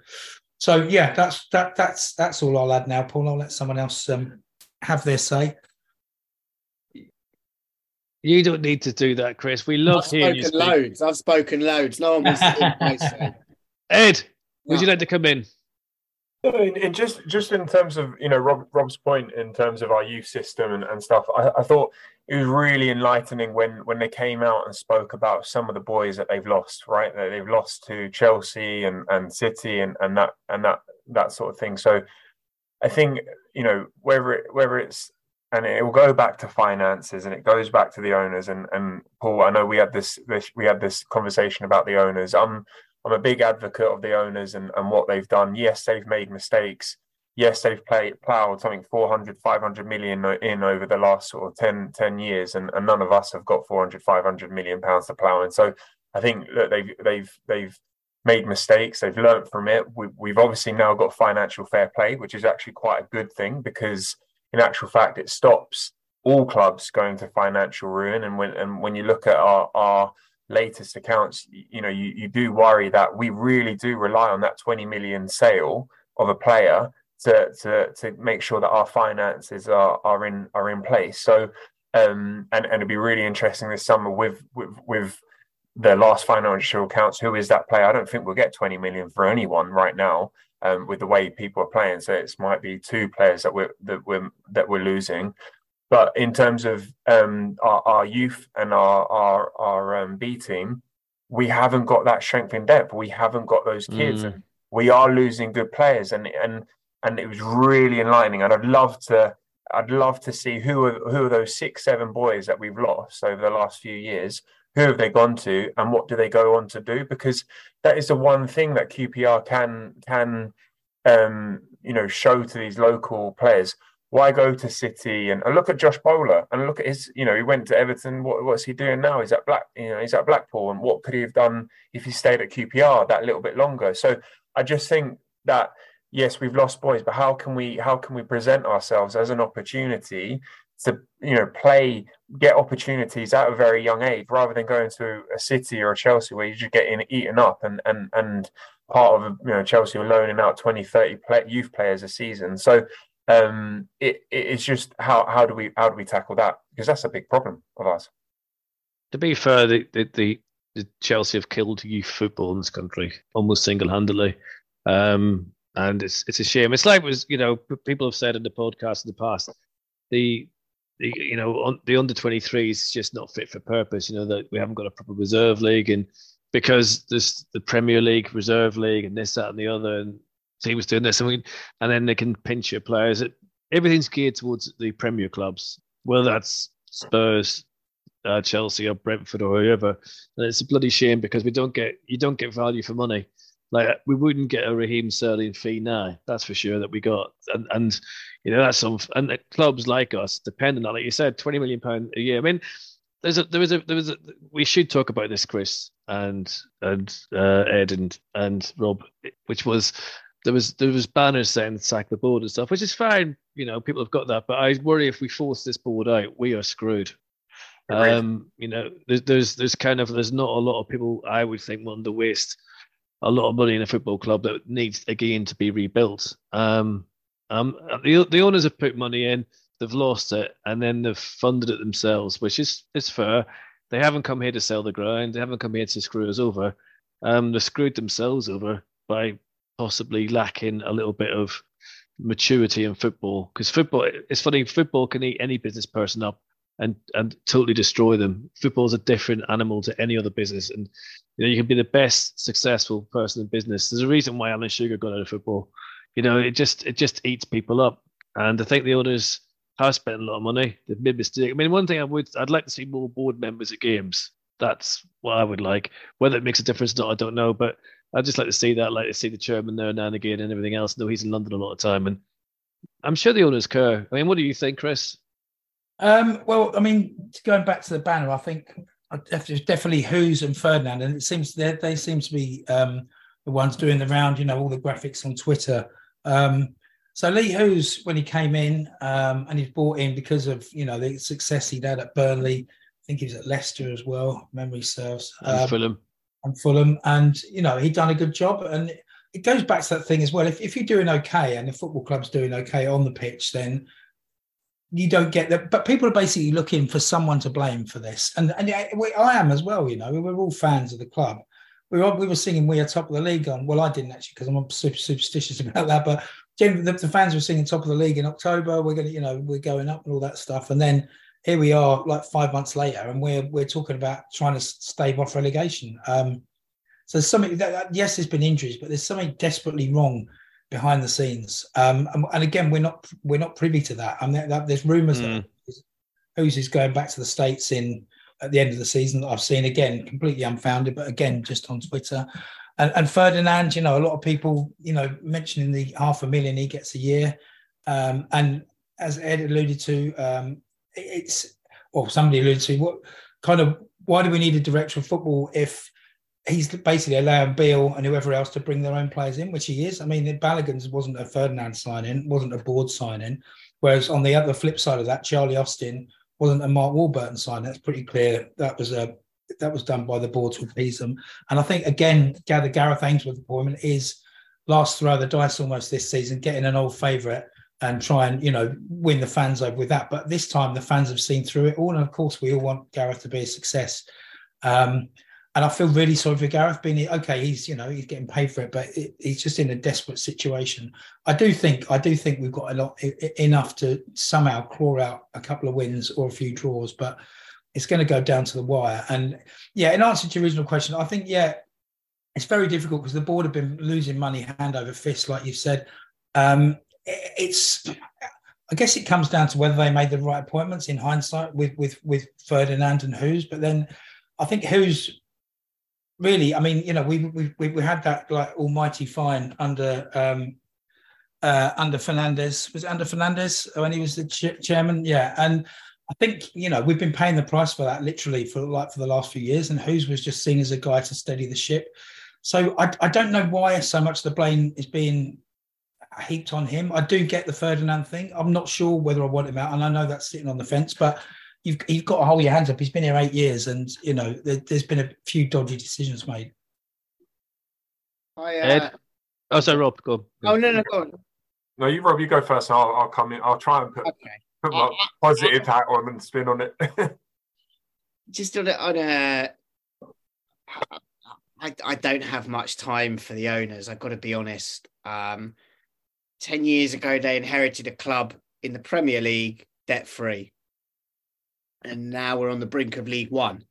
So yeah, that's that that's that's all I'll add now, Paul. I'll let someone else um, have their say. You don't need to do that, Chris. We I've love hearing you spoken speak. loads. I've spoken loads. No one wants to hear my. Ed, would No. you like to come in? No, in, in just just in terms of you know Rob, Rob's point in terms of our youth system and, and stuff, I, I thought it was really enlightening when when they came out and spoke about some of the boys that they've lost, right? That they've lost to Chelsea and, and City and, and that and that that sort of thing. So I think you know whether it, whether it's and it will go back to finances and it goes back to the owners and and Paul. I know we had this, this we had this conversation about the owners. I'm I'm a big advocate of the owners and, and what they've done. Yes, they've made mistakes. Yes, they've played, plowed something 400, 500 million in over the last sort of 10, 10 years, and, and none of us have got 400, 500 million pounds to plow in. So I think that they've they've they've made mistakes. They've learned from it. We, we've obviously now got financial fair play, which is actually quite a good thing because, in actual fact, it stops all clubs going to financial ruin. And when and when you look at our our latest accounts, you know, you, you do worry that we really do rely on that 20 million sale of a player to to to make sure that our finances are are in are in place. So um and, and it'd be really interesting this summer with with with the last financial accounts, who is that player? I don't think we'll get 20 million for anyone right now. Um, with the way people are playing, so it might be two players that we're that we're that we're losing. But in terms of um, our, our youth and our our, our um, B team, we haven't got that strength in depth. We haven't got those kids, Mm. we are losing good players. And and and it was really enlightening. And I'd love to I'd love to see who are who are those six seven boys that we've lost over the last few years. Who have they gone to, and what do they go on to do? Because that is the one thing that QPR can can um, you know show to these local players why go to City and, and look at Josh Bowler and look at his, you know, he went to Everton. What, what's he doing now? He's at Black, you know, he's at Blackpool. And what could he have done if he stayed at QPR that little bit longer? So I just think that yes, we've lost boys, but how can we how can we present ourselves as an opportunity to you know play get opportunities at a very young age rather than going to a City or a Chelsea where you're just getting eaten up and and and part of you know Chelsea loaning out 20, 30 play, youth players a season. So um, it, it's just how how do we how do we tackle that because that's a big problem of ours. To be fair, the, the, the Chelsea have killed youth football in this country almost single handedly. Um, and it's it's a shame. It's like it was you know people have said in the podcast in the past the you know on, the under 23 is just not fit for purpose. You know that we haven't got a proper reserve league and because there's the Premier League reserve league and this that and the other and teams doing this and, we, and then they can pinch your players. It, everything's geared towards the Premier clubs, whether that's Spurs, uh, Chelsea, or Brentford, or whoever. And it's a bloody shame because we don't get you don't get value for money. Like we wouldn't get a Raheem Sterling fee now, that's for sure that we got, and and you know that's some and clubs like us, depending on like you said, twenty million pound a year. I mean, there's a there was a there was a we should talk about this, Chris and and uh, Ed and and Rob, which was there was there was banners saying sack the board and stuff, which is fine. You know, people have got that, but I worry if we force this board out, we are screwed. Um, you know, there's, there's there's kind of there's not a lot of people I would think want the waste a lot of money in a football club that needs again to be rebuilt. Um, um, the the owners have put money in, they've lost it, and then they've funded it themselves, which is is fair. They haven't come here to sell the ground. They haven't come here to screw us over. Um, they screwed themselves over by possibly lacking a little bit of maturity in football. Because football, it's funny, football can eat any business person up and and totally destroy them. Football's a different animal to any other business, and you know you can be the best successful person in business. There's a reason why Alan Sugar got out of football. You know, it just it just eats people up, and I think the owners have spent a lot of money. They've made mistakes. I mean, one thing I would I'd like to see more board members at games. That's what I would like. Whether it makes a difference or not, I don't know. But I'd just like to see that. I'd like to see the chairman there now and again and everything else. No, he's in London a lot of time, and I'm sure the owners care. I mean, what do you think, Chris? Um, well, I mean, going back to the banner, I think definitely Hoos and Ferdinand, and it seems they they seem to be um, the ones doing the round. You know, all the graphics on Twitter. Um, so Lee Hoos, when he came in, um, and he's brought in because of you know the success he'd had at Burnley. I think he was at Leicester as well. Memory serves. And um, Fulham. And Fulham, and you know he'd done a good job, and it goes back to that thing as well. If if you're doing okay and the football club's doing okay on the pitch, then you don't get that. But people are basically looking for someone to blame for this, and and I am as well. You know, we're all fans of the club. We were we were singing "We Are Top of the League" on. Well, I didn't actually because I'm super superstitious about that. But the, the, fans were singing "Top of the League" in October. We're gonna, you know, we're going up and all that stuff. And then here we are, like five months later, and we're we're talking about trying to stave off relegation. Um, so something that yes, there's been injuries, but there's something desperately wrong behind the scenes. Um, and, and, again, we're not we're not privy to that. I mean, that, there's rumours mm. that Hoos is going back to the states in at the end of the season. That I've seen again, completely unfounded, but again, just on Twitter. And, and Ferdinand, you know, a lot of people, you know, mentioning the half a million he gets a year. Um, and as Ed alluded to, um, it's or somebody alluded to what kind of why do we need a director of football if he's basically allowing Beale and whoever else to bring their own players in, which he is. I mean, Balogun's wasn't a Ferdinand signing, wasn't a board signing. Whereas on the other flip side of that, Charlie Austin wasn't a Mark Warburton sign. That's pretty clear. That was a that was done by the board to appease them. And I think again, the Gareth Ainsworth appointment is last throw of the dice almost this season, getting an old favourite and try and you know win the fans over with that. But this time the fans have seen through it all, and of course we all want Gareth to be a success. Um, and I feel really sorry for Gareth being okay. He's you know he's getting paid for it, but it, he's just in a desperate situation. I do think I do think we've got a lot enough to somehow claw out a couple of wins or a few draws, but it's going to go down to the wire. And yeah, in answer to your original question, I think yeah, it's very difficult because the board have been losing money hand over fist, like you said. Um, it's I guess it comes down to whether they made the right appointments in hindsight with with with Ferdinand and Hoos, but then I think Hoos really, I mean, you know, we we we had that like almighty fine under um uh under Fernandes. Was under Fernandes when he was the ch- chairman? Yeah, and I think you know we've been paying the price for that literally for like for the last few years, and Hoos was just seen as a guy to steady the ship. So I, I don't know why so much the blame is being heaped on him. I do get the Ferdinand thing. I'm not sure whether I want him out, and I know that's sitting on the fence, but you've you've got to hold your hands up. He's been here eight years, and you know there, has been a few dodgy decisions made. I, uh... Ed, oh, sorry, Rob, go. Oh no, no, go on. No, you, Rob, you go first. I'll, I'll come in. I'll try and put, okay. put my uh, positive hat on and spin on it. just on a, on a I, I don't have much time for the owners. I've got to be honest. Um, 10 years ago, they inherited a club in the Premier League debt free. And now we're on the brink of League One.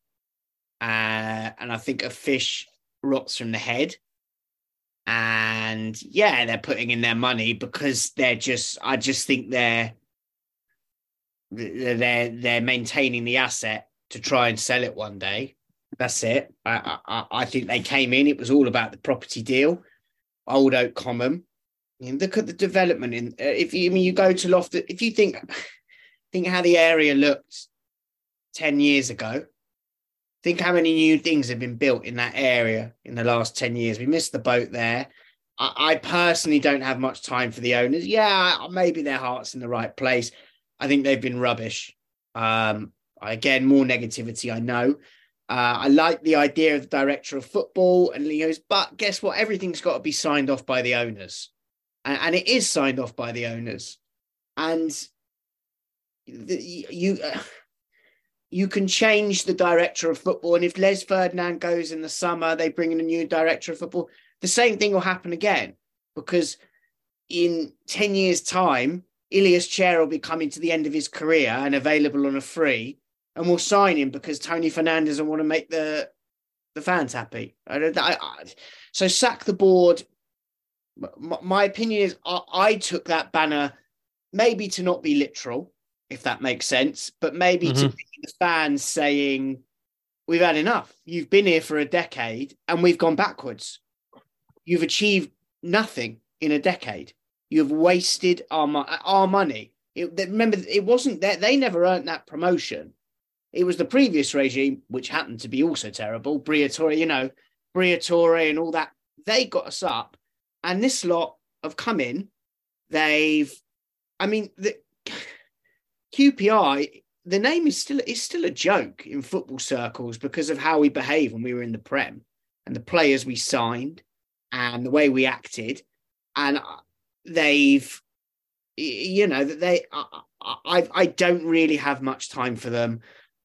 Uh, and I think a fish rots from the head. And yeah, they're putting in their money because they're just, I just think they're, they're, they're maintaining the asset to try and sell it one day. That's it. I, I, I think they came in. It was all about the property deal, Old Oak Common. Look at the development in. Uh, if you I mean you go to Loft, if you think think how the area looked ten years ago, think how many new things have been built in that area in the last ten years. We missed the boat there. I, I personally don't have much time for the owners. Yeah, maybe their heart's in the right place. I think they've been rubbish. Um, again, more negativity. I know. Uh, I like the idea of the director of football and Leo's, but guess what? Everything's got to be signed off by the owners, and, and it is signed off by the owners. And the, you uh, you can change the director of football, and if Les Ferdinand goes in the summer, they bring in a new director of football. The same thing will happen again because in ten years' time, Ilias Chair will be coming to the end of his career and available on a free and we'll sign him because Tony Fernandes doesn't want to make the the fans happy. I, I, I, so sack the board. My, my opinion is I, I, took that banner maybe to not be literal, if that makes sense, but maybe mm-hmm. to be the fans saying, "We've had enough. You've been here for a decade, and we've gone backwards. You've achieved nothing in a decade. You've wasted our our money." It, remember, it wasn't that they never earned that promotion it was the previous regime, which happened to be also terrible, Briatore, you know, Briatore and all that. They got us up, and this lot have come in. They've, I mean, the QPR. The name is still is still a joke in football circles because of how we behaved when we were in the Prem and the players we signed and the way we acted, and uh, they've, you know, that they. I, I I don't really have much time for them.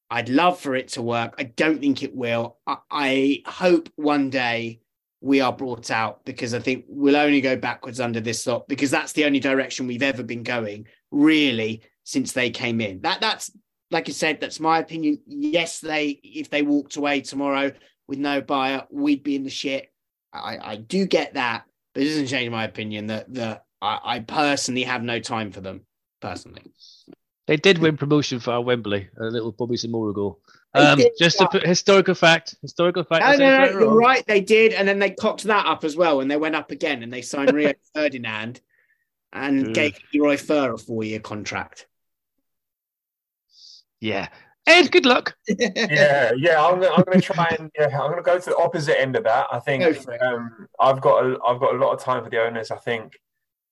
I'd love for it to work. I don't think it will. I, I hope one day we are brought out because I think we'll only go backwards under this lot because that's the only direction we've ever been going, really, since they came in. That that's like I said, that's my opinion. Yes, they if they walked away tomorrow with no buyer, we'd be in the shit. I, I do get that, but it doesn't change my opinion that that I, I personally have no time for them personally. They did win promotion for our Wembley, a little Bobby Zamora goal. Um, just to put historical fact, historical fact. No, no, no, you're right. They did, and then they cocked that up as well, and they went up again, and they signed Rio Ferdinand and mm. gave Roy Fur a four-year contract. Yeah, Ed, good luck. yeah, yeah. I'm, I'm going to try and yeah, I'm going to go to the opposite end of that. I think um, I've got a, I've got a lot of time for the owners. I think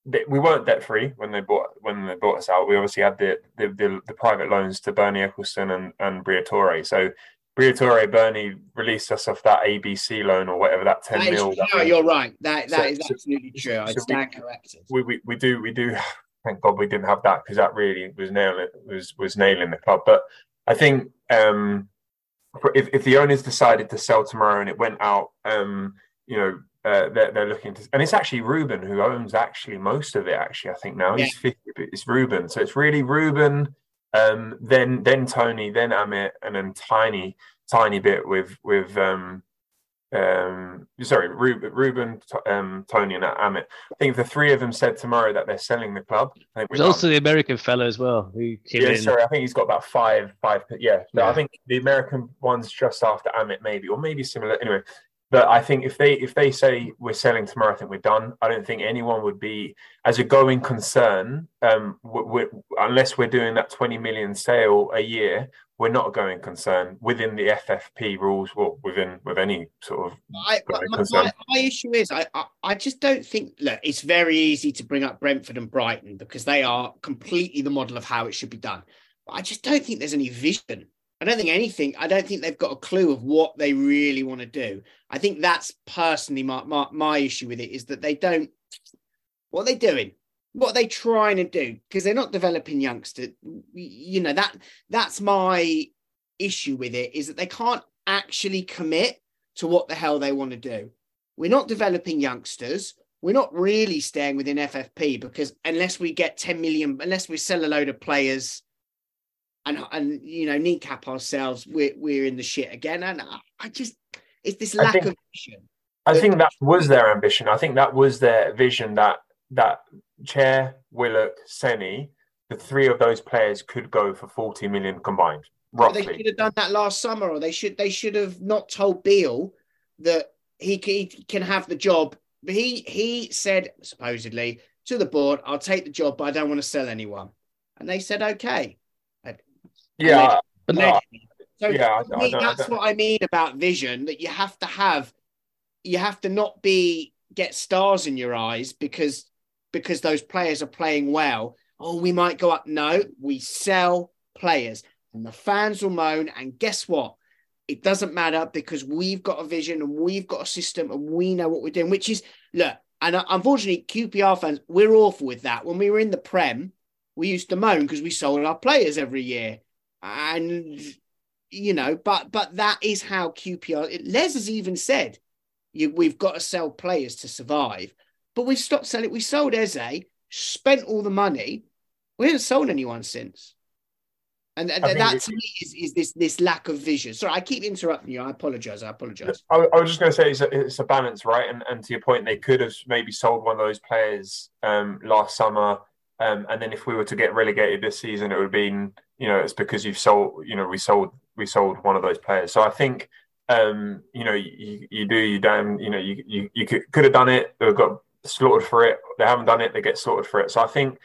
we weren't debt free when they bought when they bought us out. We obviously had the the, the, the private loans to Bernie Ecclestone and and Briatore. So Briatore Bernie released us off that ABC loan or whatever that ten that mil. no, you're right. That that so, is absolutely true. I stand corrected. We, we we do we do. Thank God we didn't have that because that really was nailing was was nailing the club. But I think um, if if the owners decided to sell tomorrow and it went out, um, you know, uh, they're, they're looking to, and it's actually Ruben who owns actually most of it. Actually, I think now yeah. he's fifty, but it's Ruben. So it's really Ruben, um, then then Tony, then Amit, and then tiny tiny bit with with um, um, sorry, Ruben, Ruben um, Tony, and Amit. I think the three of them said tomorrow that they're selling the club, there's also the American fellow as well who came yeah, in. sorry, I think he's got about five, five. Yeah, yeah. I think the American one's just after Amit, maybe, or maybe similar. Anyway, but I think if they if they say we're selling tomorrow, I think we're done. I don't think anyone would be as a going concern, um, we're, unless we're doing that twenty million sale a year. We're not a going concern within the FFP rules, well, within with any sort of. I, my, my, my, issue is, I, I I just don't think. Look, it's very easy to bring up Brentford and Brighton because they are completely the model of how it should be done. But I just don't think there's any vision I don't think anything. I don't think they've got a clue of what they really want to do. I think that's personally my, my, my issue with it is that they don't. What are they doing? What are they trying to do? Because they're not developing youngsters. You know that that's my issue with it is that they can't actually commit. to what the hell they want to do. We're not developing youngsters. We're not really staying within FFP because unless we get 10 million, unless we sell a load of players and and you know kneecap ourselves, we're we're in the shit again. And I, I just it's this lack think- of vision. I think that was their ambition. I think that was their vision that that Chair, Willock, Seny, the three of those players could go for 40 million combined, But they should have done that last summer, or they should they should have not told Beale that he can, he can have the job. But he he said supposedly to the board, "I'll take the job, but I don't want to sell anyone." And they said, "Okay." Yeah, But no, So Yeah, I- to I me, that's what I mean about vision. That you have to have, you have to not be get stars in your eyes because because those players are playing well. Oh, we might go up. No, we sell players, and the fans will moan. And guess what? It doesn't matter because we've got a vision and we've got a system and we know what we're doing. Which is look, and uh, unfortunately, QPR fans, we're awful with that. When we were in the Prem, we used to moan because we sold our players every year, and you know, but but that is how QPR. Les has even said, you, we've got to sell players to survive. But we've stopped selling. We sold Eze, spent all the money. We haven't sold anyone since. And th- think that to me is, is this this lack of vision. Sorry, I keep interrupting you. I apologize. I apologize. I, I was just going to say it's a, it's a balance, right? And, and to your point, they could have maybe sold one of those players um, last summer. Um, and then if we were to get relegated this season, it would have been, you know, it's because you've sold, you know, we sold we sold one of those players. So I think, um, you know, you, you do, you damn, you know, you you, you could, could have done it. Got slaughtered for it. They haven't done it. They get slaughtered for it. So I think,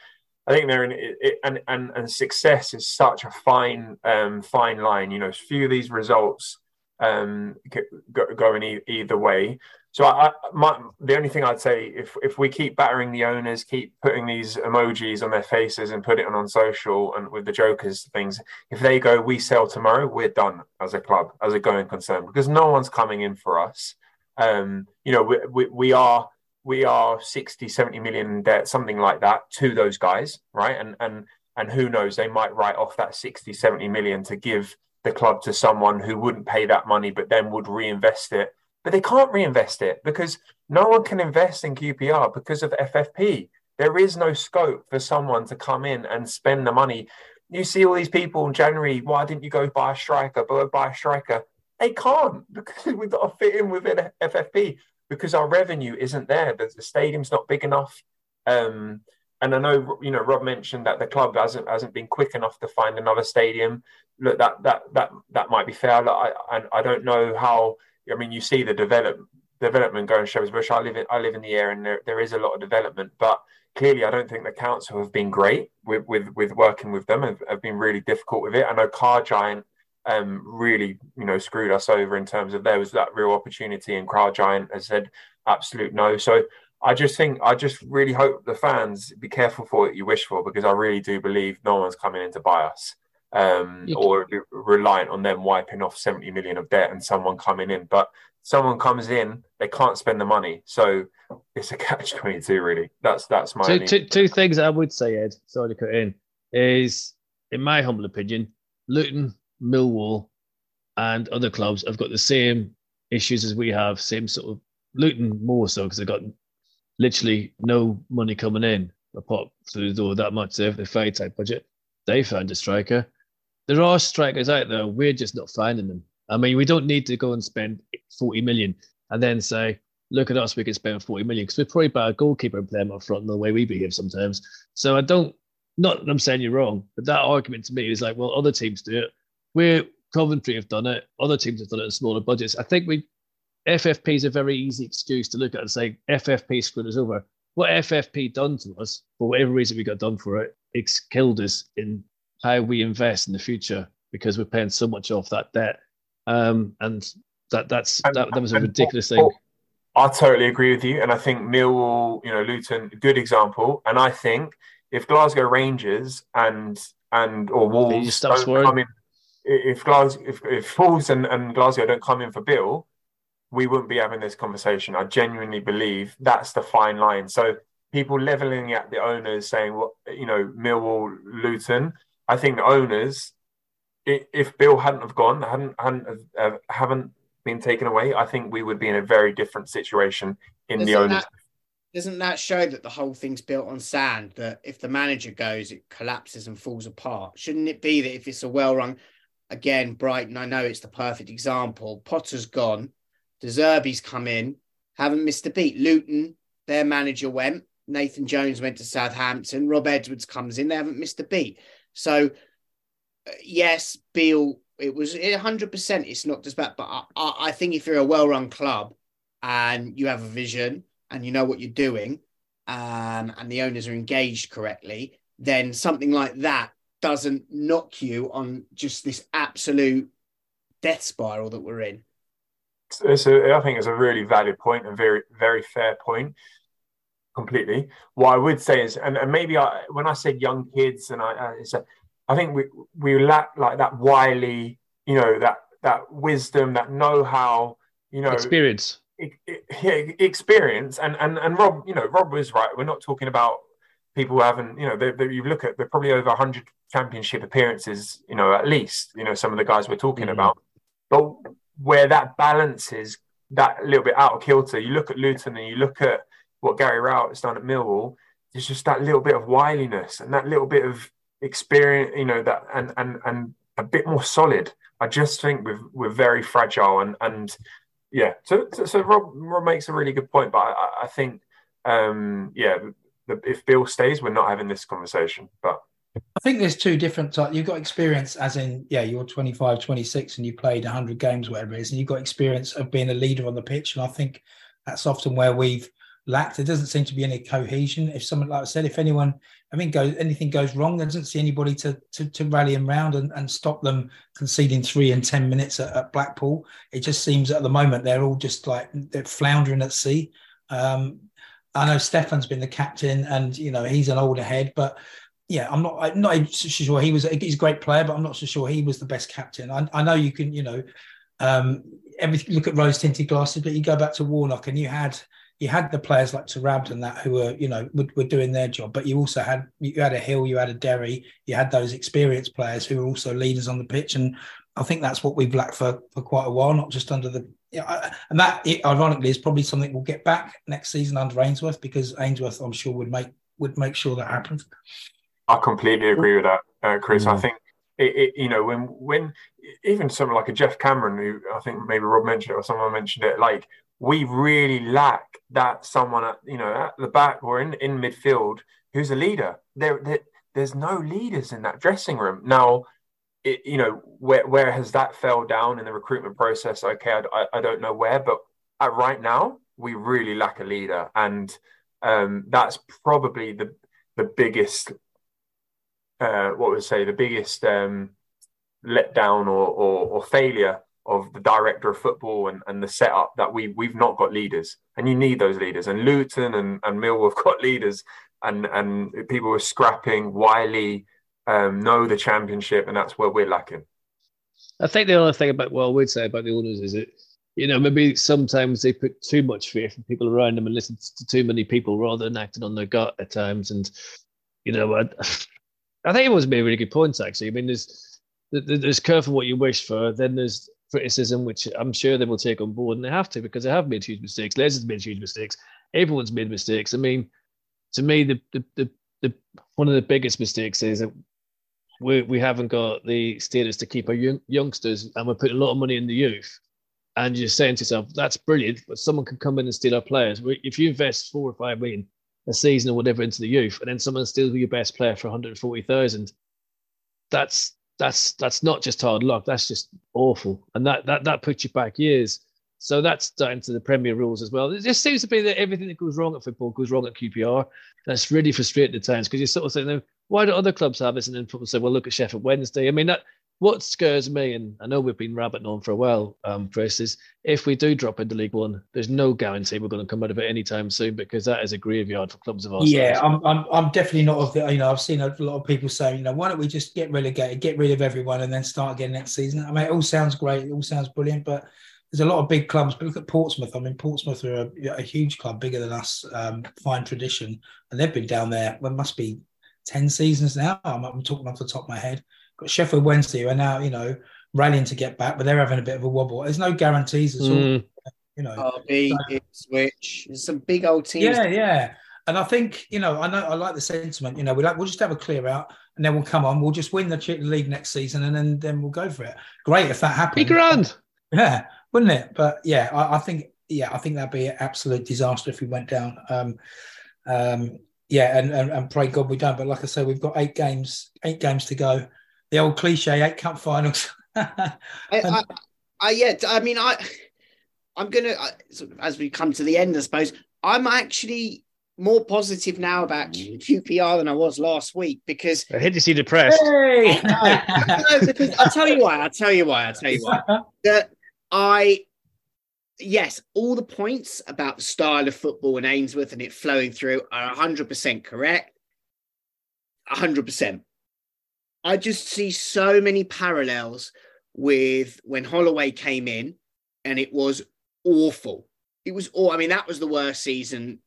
I think they're in it, and and and success is such a fine um, fine line. You know, few of these results um, g- go, going e- either way. So I, I my, the only thing I'd say if if we keep battering the owners, keep putting these emojis on their faces and put it on on social and with the jokers things, if they go, we sell tomorrow, we're done as a club, as a going concern, because no one's coming in for us. Um, you know, we, we, we are we are 60 70 million in debt something like that to those guys right? And and and who knows they might write off that 60 70 million to give the club to someone who wouldn't pay that money but then would reinvest it. But they can't reinvest it because no one can invest in QPR because of FFP there is no scope for someone to come in and spend the money. You see all these people in January why didn't you go buy a striker? Go buy a striker. They can't because we've got to fit in within FFP because our revenue isn't there. The, the stadium's not big enough. Um, and I know you know Rob mentioned that the club hasn't hasn't been quick enough to find another stadium. Look, that that that that might be fair. Look, I, I I don't know how. I mean, you see the develop development going Shepherd's Bush. I live in I live in the area, and there, there is a lot of development, but clearly, I don't think the council have been great with with, with working with them. Have, have been really difficult with it. I know Car Giant um, really, you know, screwed us over in terms of there was that real opportunity, and Car Giant has said absolute no. So I just think, I just really hope the fans be careful for what you wish for, because I really do believe no one's coming in to buy us, um, or reliant on them wiping off seventy million of debt and someone coming in. But someone comes in, they can't spend the money, so it's a catch twenty two. Really, that's that's my Two, only- two, two things I would say, Ed, sorry to cut in, is in my humble opinion, Luton, Millwall, and other clubs have got the same issues as we have, same sort of Luton more so because they've got literally no money coming in apart through the door that much. They have the tight budget. They found a striker. There are strikers out there. We're just not finding them. I mean, we don't need to go and spend 40 million and then say, look at us, we can spend 40 million because we're probably better goalkeeper and play him up front the way we behave sometimes. So I don't, not that I'm saying you're wrong, but that argument to me is like, well, other teams do it. We're Coventry have done it. Other teams have done it in smaller budgets. I think we FFP is a very easy excuse to look at and say FFP screwed us over. What FFP done to us, for whatever reason we got done for it, it's killed us in how we invest in the future because we're paying so much off that debt. Um, and that that's And- that, that was a ridiculous thing. I totally agree with you, and I think Millwall, you know, Luton, good example. And I think if Glasgow Rangers and and or Wolves don't come in, if Glasgow, if, if Wolves and, and Glasgow don't come in for Beale, we wouldn't be having this conversation. I genuinely believe that's the fine line. So people leveling at the owners, saying, "Well, you know, Millwall, Luton." I think the owners, if Beale hadn't have gone, hadn't hadn't uh, haven't been taken away, I think we would be in a very different situation in the owners. that, doesn't that show that the whole thing's built on sand? That if the manager goes, it collapses and falls apart. Shouldn't it be that if it's a well-run, again, Brighton? I know it's the perfect example. Potter's gone, De Zerbi's come in, haven't missed a beat. Luton, their manager went. Nathan Jones went to Southampton. Rob Edwards comes in. They haven't missed a beat. So, uh, yes, Beale. It was hundred percent. It's not just that, but I, I, think if you're a well-run club and you have a vision and you know what you're doing, um, and the owners are engaged correctly, then something like that doesn't knock you on just this absolute death spiral that we're in. It's a, I think it's a really valid point and very very fair point. Completely. What I would say is, and, and maybe I, when I said young kids, and I, I, it's a, I think we we lack like that wily, you know, that that wisdom, that know how, you know, Experience. e- e- yeah, experience and and and Rob, you know, Rob was right. We're not talking about people haven't, you know, they, they, you look at they're probably over 100 championship appearances, you know, at least, you know, some of the guys we're talking Mhm. about. But where that balance is that little bit out of kilter, you look at Luton and you look at what Gary Rowett has done at Millwall. There's just that little bit of wiliness and that little bit of experience, you know, that and and and a bit more solid. I just think we're we're very fragile and and yeah. So so, so Rob, Rob makes a really good point, but I, I- think um yeah, if Beale stays, we're not having this conversation. But I think there's two different types. You've got experience, as in, yeah, you're 25, 26, and you played 100 games, whatever it is, and you've got experience of being a leader on the pitch. And I think that's often where we've lacked. There doesn't seem to be any cohesion. If someone, like I said, if anyone, I mean, goes anything goes wrong, there doesn't see anybody to to, to rally them round and, and stop them conceding three in 10 minutes at, at Blackpool. It just seems at the moment they're all just like they're floundering at sea. Um, I know Stefan's been the captain, and you know he's an older head, but yeah, I'm not. I'm not so sure he was. He's a great player, but I'm not so sure he was the best captain. I, I know you can, you know, um, everything. Look at rose tinted glasses, but you go back to Warnock, and you had you had the players like Taarabt and that who were, you know, were, were doing their job. But you also had you had a Hill, you had a Derry, you had those experienced players who were also leaders on the pitch, and I think that's what we've lacked for for quite a while, not just under the. Yeah, I- and that ironically is probably something we'll get back next season under Ainsworth because Ainsworth, I'm sure, would make would make sure that happens. I completely agree with that, uh, Chris. I Mm. think it, it, you know when when even someone like a Geoff Cameron, who I think maybe Rob mentioned it or someone mentioned it, like we really lack that someone at you know at the back or in in midfield who's a leader. There, there there's no leaders in that dressing room now. It, you know where where has that fell down in the recruitment process? Okay, I, I, don't know where, but right now we really lack a leader, and um, that's probably the the biggest uh, what would say the biggest um, letdown or, or, or failure of the director of football and, and the setup that we we've not got leaders. And you need those leaders. And Luton and, and Millwall have got leaders. And and people were scrapping Wiley um, know the championship and that's where we're lacking I think the other thing about what I would say about the owners is that you know maybe sometimes they put too much faith in people around them and listen to too many people rather than acting on their gut at times. And you know, I, I think it was made really good points actually. I mean, there's there- there's careful what you wish for, then there's criticism which I'm sure they will take on board, and they have to because they have made huge mistakes. Les has made huge mistakes. Everyone's made mistakes. I mean, to me, the the the, the one of the biggest mistakes is that we we haven't got the status to keep our young, youngsters, and we're putting a lot of money in the youth. And you're saying to yourself, "That's brilliant," but someone can come in and steal our players. If you invest four or five million a season or whatever into the youth, and then someone steals your best player for 140,000, that's that's that's not just hard luck. That's just awful, and that that that puts you back years. So that's down to the Premier rules as well. It just seems to be that everything that goes wrong at football goes wrong at QPR. That's really frustrating at times because you're sort of saying, "Now, why do other clubs have this? And then people say, well, look at Sheffield Wednesday. I mean, that what scares me, and I know we've been rabbiting on for a while, um, Chris, is if we do drop into League One, there's no guarantee we're going to come out of it anytime soon because that is a graveyard for clubs of our Yeah, size. I'm, I'm, I'm definitely not of the, you know, I've seen a lot of people saying, you know, why don't we just get relegated, get rid of everyone and then start again next season? I mean, it all sounds great, it all sounds brilliant, but there's a lot of big clubs. But look at Portsmouth. I mean, Portsmouth are a, a huge club, bigger than us, um, fine tradition, and they've been down there. Well, must be ten seasons now. I'm, I'm talking off the top of my head. Got Sheffield Wednesday, who are now, you know, rallying to get back, but they're having a bit of a wobble. There's no guarantees at all, Mm. you know. Derby, So- Ipswich, there's some big old teams. Yeah, yeah. And I think you know, I know I like the sentiment. You know, we like we'll just have a clear out, and then we'll come on. We'll just win the league next season, and then then we'll go for it. Great if that Be happens. grand. Yeah, wouldn't it? But yeah, I, I think yeah, I think that'd be an absolute disaster if we went down. Um, um, yeah, and, and and pray God we don't. But like I said, we've got eight games, eight games to go. The old cliche, eight cup finals. I, I, I, yeah, I mean, I, I'm gonna I, as we come to the end, I suppose I'm actually more positive now about mm. QPR than I was last week because I hate to see depressed. hey! no, because I'll tell you why. I'll tell you why. I'll tell you why. That I, yes, all the points about the style of football and Ainsworth and it flowing through are 100% correct. 100%. I just see so many parallels with when Holloway came in and it was awful. It was all, I mean, that was the worst season,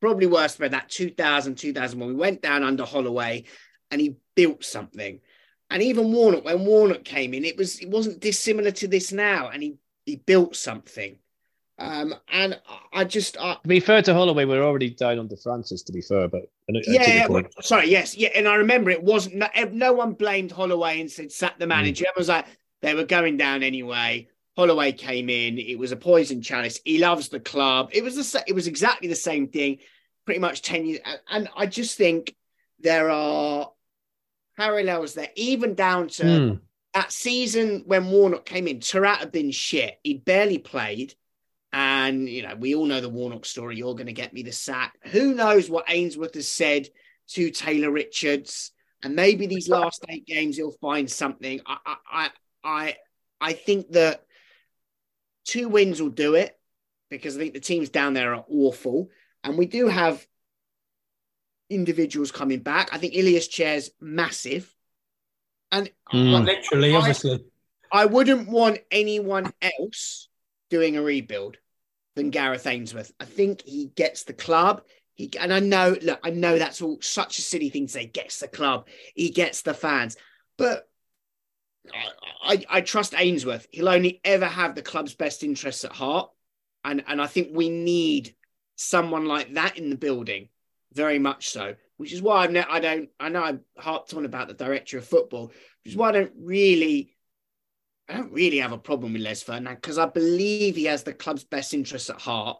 probably worse than that 2000, 2001. We went down under Holloway and he built something. And even Warnock, when Warnock came in, it was it wasn't dissimilar to this now, and he he built something. Um, and I- just I, To be fair to Holloway, we're already down under Francis. To be fair, but I know, I take yeah, sorry, yes, yeah, and I remember it wasn't no, no one blamed Holloway and said sack the manager. I was like they were going down anyway. Holloway came in. It was a poison chalice. He loves the club. It was the it was exactly the same thing, pretty much ten years. And, I just think there are parallels there, even down to Hmm. That season when Warnock came in, Taarabt had been shit. He'd barely played. And, you know, we all know the Warnock story. You're going to get me the sack. Who knows what Ainsworth has said to Taylor Richards? And maybe these last eight games he'll find something. I, I, I, I, I think that two wins will do it because I think the teams down there are awful. And we do have individuals coming back. I think Ilias Chair's massive. And. Hmm. Not literally, I- obviously. I wouldn't want anyone else doing a rebuild than Gareth Ainsworth. I think he gets the club. He and I know, look, I know that's all such a silly thing to say. Gets the club, he gets the fans, but I, I, I trust Ainsworth. He'll only ever have the club's best interests at heart, and and I think we need someone like that in the building, very much so. Which is why I'm ne- I don't I know I harped on about the director of football, which is why I don't really I don't really have a problem with Les Ferdinand because I believe he has the club's best interests at heart,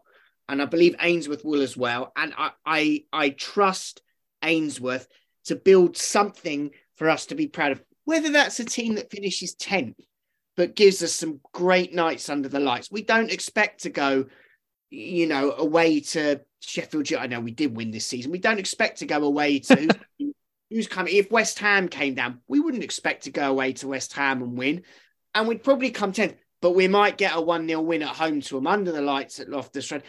and I believe Ainsworth will as well. And I, I, I trust Ainsworth to build something for us to be proud of. Whether that's a team that finishes tenth, but gives us some great nights under the lights. We don't expect to go, you know, away to Sheffield. I know we did win this season. We don't expect to go away to. Who's coming? If West Ham came down, we wouldn't expect to go away to West Ham and win and we'd probably come 10th, but we might get a 1 0 win at home to them under the lights at Loftus Road.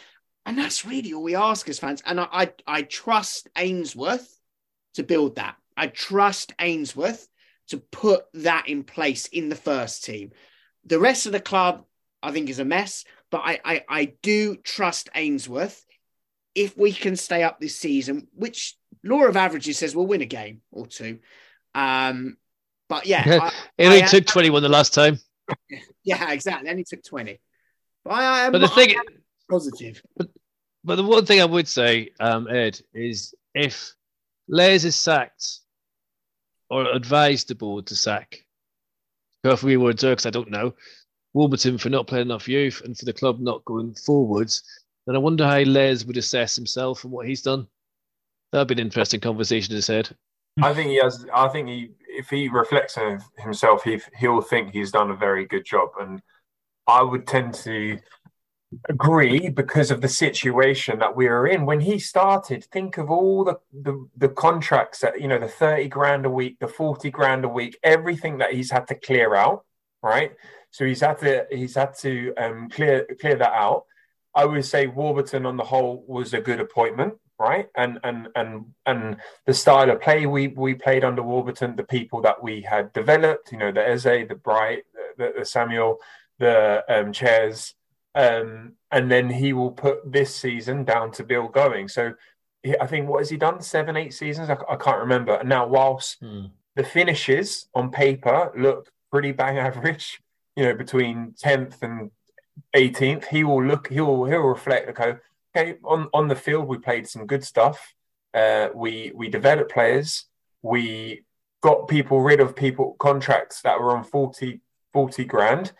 And that's really all we ask as fans. And I, I, I trust Ainsworth to build that. I trust Ainsworth to put that in place in the first team. The rest of the club, I think, is a mess, but I, I, I do trust Ainsworth. If we can stay up this season, which law of averages says we'll win a game or two. Um, but yeah, I- It only I- took 21 the last time. yeah, exactly. Only took 20. But I But the thing, am positive. but the one thing I would say, um, Ed, is if Les is sacked or advised the board to sack, if we were to, because I don't know, Warburton for not playing enough youth and for the club not going forwards, then I wonder how Les would assess himself and what he's done. That'd be an interesting conversation to said. I think he has. I think he, if he reflects on himself, he he'll think he's done a very good job, and I would tend to agree because of the situation that we were in when he started. Think of all the the, the contracts that you know, the thirty grand a week, the forty grand a week, everything that he's had to clear out, right? So he's had to he's had to um, clear clear that out. I would say Warburton on the whole was a good appointment, right? And and and and the style of play we we played under Warburton, the people that we had developed, you know, the Eze, the Bright, the, the Samuel, the um, chairs, um, and then he will put this season down to Beale going. So he, I think what has he done? Seven, eight seasons? I, I can't remember. And now, whilst Hmm. the finishes on paper look pretty bang average, you know, between 10th and 18th, he will look, he'll he'll reflect, okay, okay, on, on the field we played some good stuff. Uh, we we developed players, we got people rid of people contracts that were on 40, 40 grand,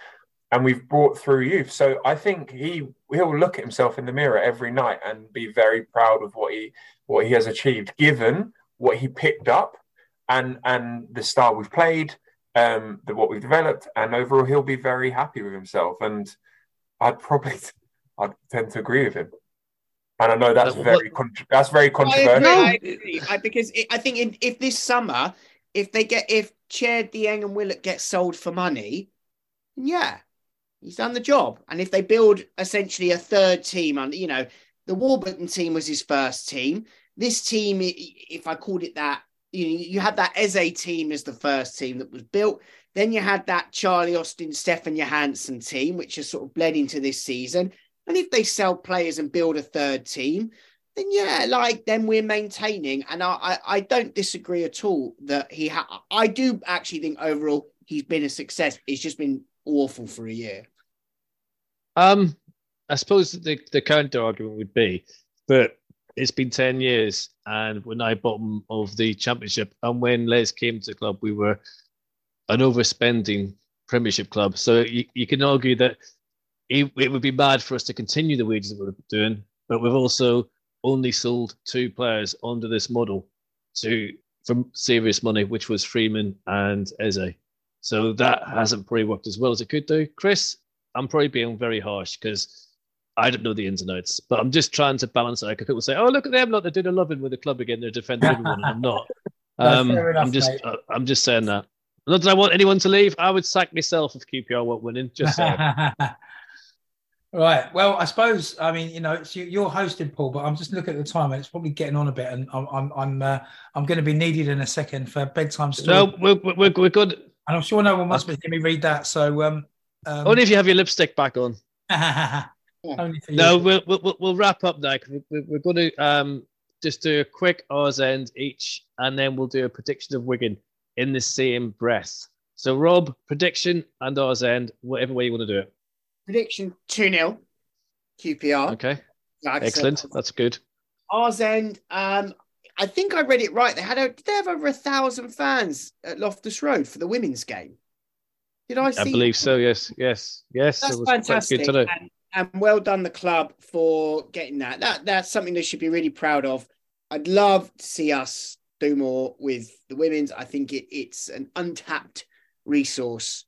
and we've brought through youth. So I think he he'll look at himself in the mirror every night and be very proud of what he what he has achieved, given what he picked up and and the style we've played, um, the what we've developed, and overall he'll be very happy with himself. And I'd probably I'd tend to agree with him. And I know that's very con- that's very I controversial. agree, I agree. I- because it, I think in, if this summer, if they get if Chair Dieng and Willock get sold for money, yeah, he's done the job. And if they build essentially a third team, and you know, the Warburton team was his first team. This team, if I called it that, you you had that Eze team as the first team that was built. Then you had that Charlie Austin, Stefan Johansen team, which has sort of bled into this season. And if they sell players and build a third team, then yeah, like then we're maintaining. And I, I, I don't disagree at all that he. Ha- I do actually think overall he's been a success. It's just been awful for a year. Um, I suppose the the counter argument would be, but it's been ten years, and we're now bottom of the championship. And when Les came to the club, we were an overspending Premiership club. So you, you can argue that it, it would be bad for us to continue the wages that we're doing, but we've also only sold two players under this model to from serious money, which was Freeman and Eze. So that hasn't probably worked as well as it could do. Chris, I'm probably being very harsh because I don't know the ins and outs, but I'm just trying to balance it. Because people say, "Oh, look at them! Look, they're doing a loving with the club again. They're defending everyone." I'm not. Um, enough, I'm just, uh, I'm just saying that. Not that I want anyone to leave. I would sack myself if QPR weren't winning. Just saying. right. Well, I suppose I mean you know it's you, you're hosting Paul, but I'm just looking at the time and it's probably getting on a bit, and I'm I'm I'm, uh, I'm going to be needed in a second for bedtime story, no, we're, we're, we're good. and I'm sure no one wants me to hear me read that. So um, um Only if you have your lipstick back on. Only for you. No, we'll, we'll, we'll wrap up now. 'cause we- we- We're going to um, just do a quick R's end each, and then we'll do a prediction of Wigan in the same breath. So, Rob, prediction and R's end, whatever way you want to do it. Prediction 2 0 QPR. Okay, Like I said, excellent. That's good. Ours end. Um, I think I read it right. They had a, did they have over a thousand fans at Loftus Road for the women's game? Did I see? I believe so. Yes, yes, yes. That's it was quite fantastic. good today. And, and well done the club for getting that. That that's something they should be really proud of. I'd love to see us do more with the women's. I think it, it's an untapped resource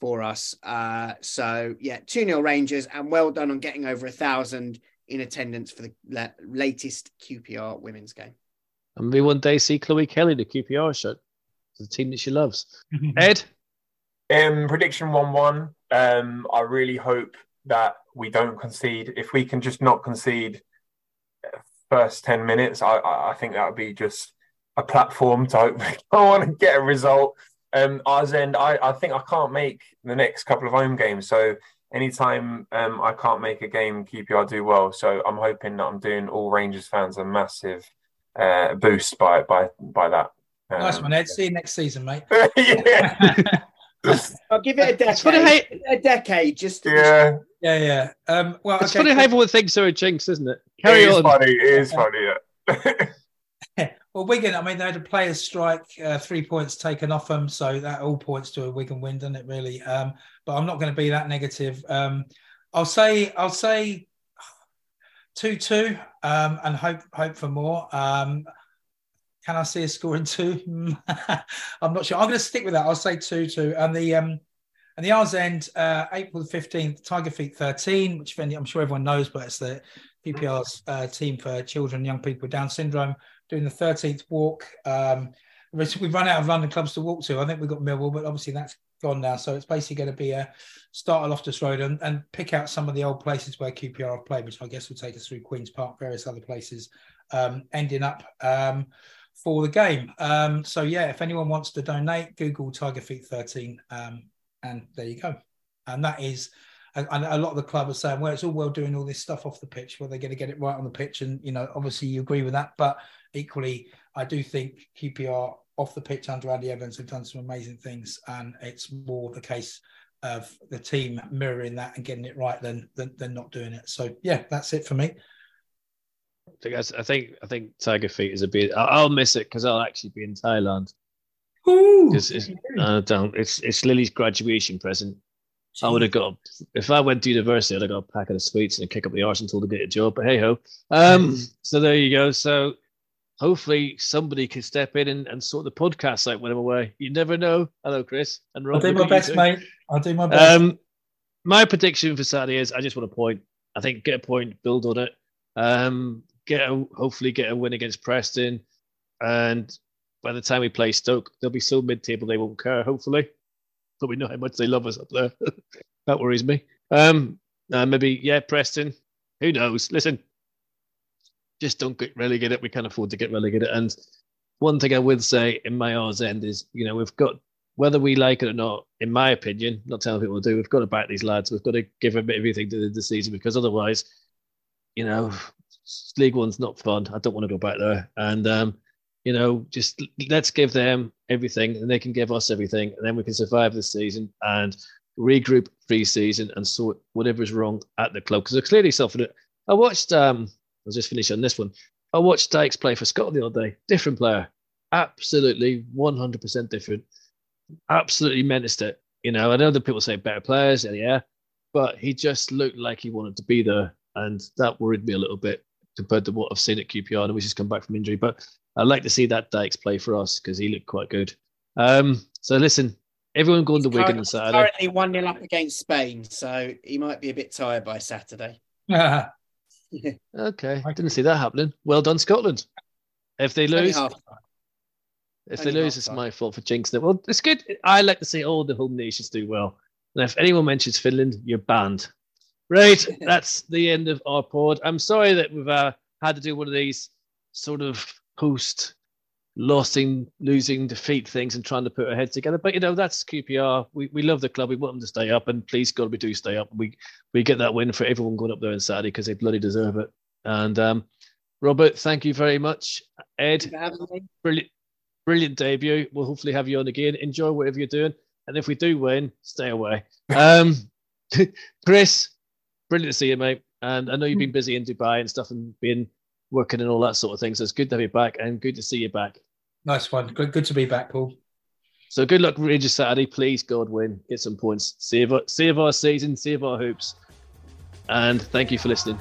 for us. Uh, so yeah, 2 0 Rangers and well done on getting over a thousand in attendance for the la- latest QPR women's game. And we one day see Chloe Kelly, the QPR shirt, the team that she loves. Ed, Um, prediction one one. Um, I really hope that we don't concede. If we can just not concede uh, first ten minutes, I I, think that would be just a platform to hope I want to get a result. Um, R's end. I I think I can't make the next couple of home games, so anytime um I can't make a game, QPR do well. So I'm hoping that I'm doing all Rangers fans a massive uh boost by by by that. Um, nice one, Ed. See you next season, mate. yeah. I'll give it a it's funny decade. how A decade just to yeah. Yeah, yeah. Um, well, it's okay, funny how cool. everyone thinks they're a jinx, isn't it? Carry it is on. funny. It is funny. Yeah. Well, Wigan, I mean, they had a players' strike, uh, three points taken off them, so that all points to a Wigan win, doesn't it? Really. Um, but I'm not going to be that negative. Um, I'll say, I'll say, two-two, um, and hope hope for more. Um, can I see a score in two? I'm not sure. I'm going to stick with that. I'll say two-two, and the um, and the R's end, uh, April 15th, Tiger Feet 13, which I'm sure everyone knows, but it's the PPR's uh, team for children and young people with Down syndrome doing the 13th walk. Um, we've run out of London clubs to walk to. I think we've got Millwall, but obviously that's gone now. So it's basically going to be a start at Loftus Road and, and pick out some of the old places where QPR have played, which I guess will take us through Queen's Park, various other places, um, ending up um, for the game. Um, so yeah, if anyone wants to donate, Google Tiger Feet 13, um, and there you go. And that is and a lot of the club are saying, well, it's all well doing all this stuff off the pitch. Well, they're going to get it right on the pitch, and you know, obviously, you agree with that. But equally, I do think QPR off the pitch under Andy Evans have done some amazing things, and it's more the case of the team mirroring that and getting it right than than, than not doing it. So yeah, that's it for me. I think I think I think Tiger Feet is a bit. I'll, miss it because I'll actually be in Thailand. Ooh, It's, it's, I don't. It's it's Lily's graduation present. I would have got if I went to university, I'd have got a packet of sweets and a kick up the arse told to get a job. But hey ho. Um, so there you go. So hopefully somebody can step in and, and sort the podcast out when I'm away. You never know. Hello, Chris and Rob. I'll do my best, mate. I'll do my best. Um, my prediction for Saturday is I just want a point. I think get a point, build on it. Um, get a, hopefully get a win against Preston, and by the time we play Stoke, they'll be so mid-table they won't care. Hopefully, but we know how much they love us up there. that worries me. Um, uh, maybe yeah, Preston. Who knows? Listen, just don't get relegated. We can't afford to get relegated. And one thing I would say in my R's end is, you know, we've got whether we like it or not, in my opinion, not telling people to do, we've got to back these lads. We've got to give them everything to the, the season because otherwise, you know, League One's not fun. I don't want to go back there. And um, you know, just let's give them everything and they can give us everything, and then we can survive this season and regroup pre-season and sort whatever is wrong at the club because they're clearly suffering it. I watched um I'll just finish on this one. I watched Dykes play for Scotland the other day. Different player. Absolutely 100% different. Absolutely menaced it. You know, I know that people say better players, yeah, but he just looked like he wanted to be there. And that worried me a little bit compared to what I've seen at QPR. And he's just come back from injury. But I'd like to see that Dykes play for us because he looked quite good. Um, so listen, everyone going to Wigan on Saturday. Currently one 0 up against Spain, so he might be a bit tired by Saturday. Okay, I didn't see that happening. Well done, Scotland. If they lose, if they lose, it's my fault for jinxing it. Well, it's good. I like to see all the home nations do well. And if anyone mentions Finland, you're banned. Right, that's the end of our pod. I'm sorry that we've uh, had to do one of these sort of post losing, losing, defeat things and trying to put our heads together. But you know, that's QPR. We, we love the club. We want them to stay up, and please God, we do stay up. We we get that win for everyone going up there on Saturday because they bloody deserve it. And um, Robert, thank you very much. Ed, for having me. brilliant, brilliant debut. We'll hopefully have you on again. Enjoy whatever you're doing, and if we do win, stay away. Um, Chris, brilliant to see you, mate. And I know you've been hmm. busy in Dubai and stuff, and been working and all that sort of thing. So it's good to have you back, and good to see you back. nice one. Good, good to be back, Paul. So good luck, Rangers Saturday. Please, God, win, get some points, save our, save our season, save our hoops, and thank you for listening.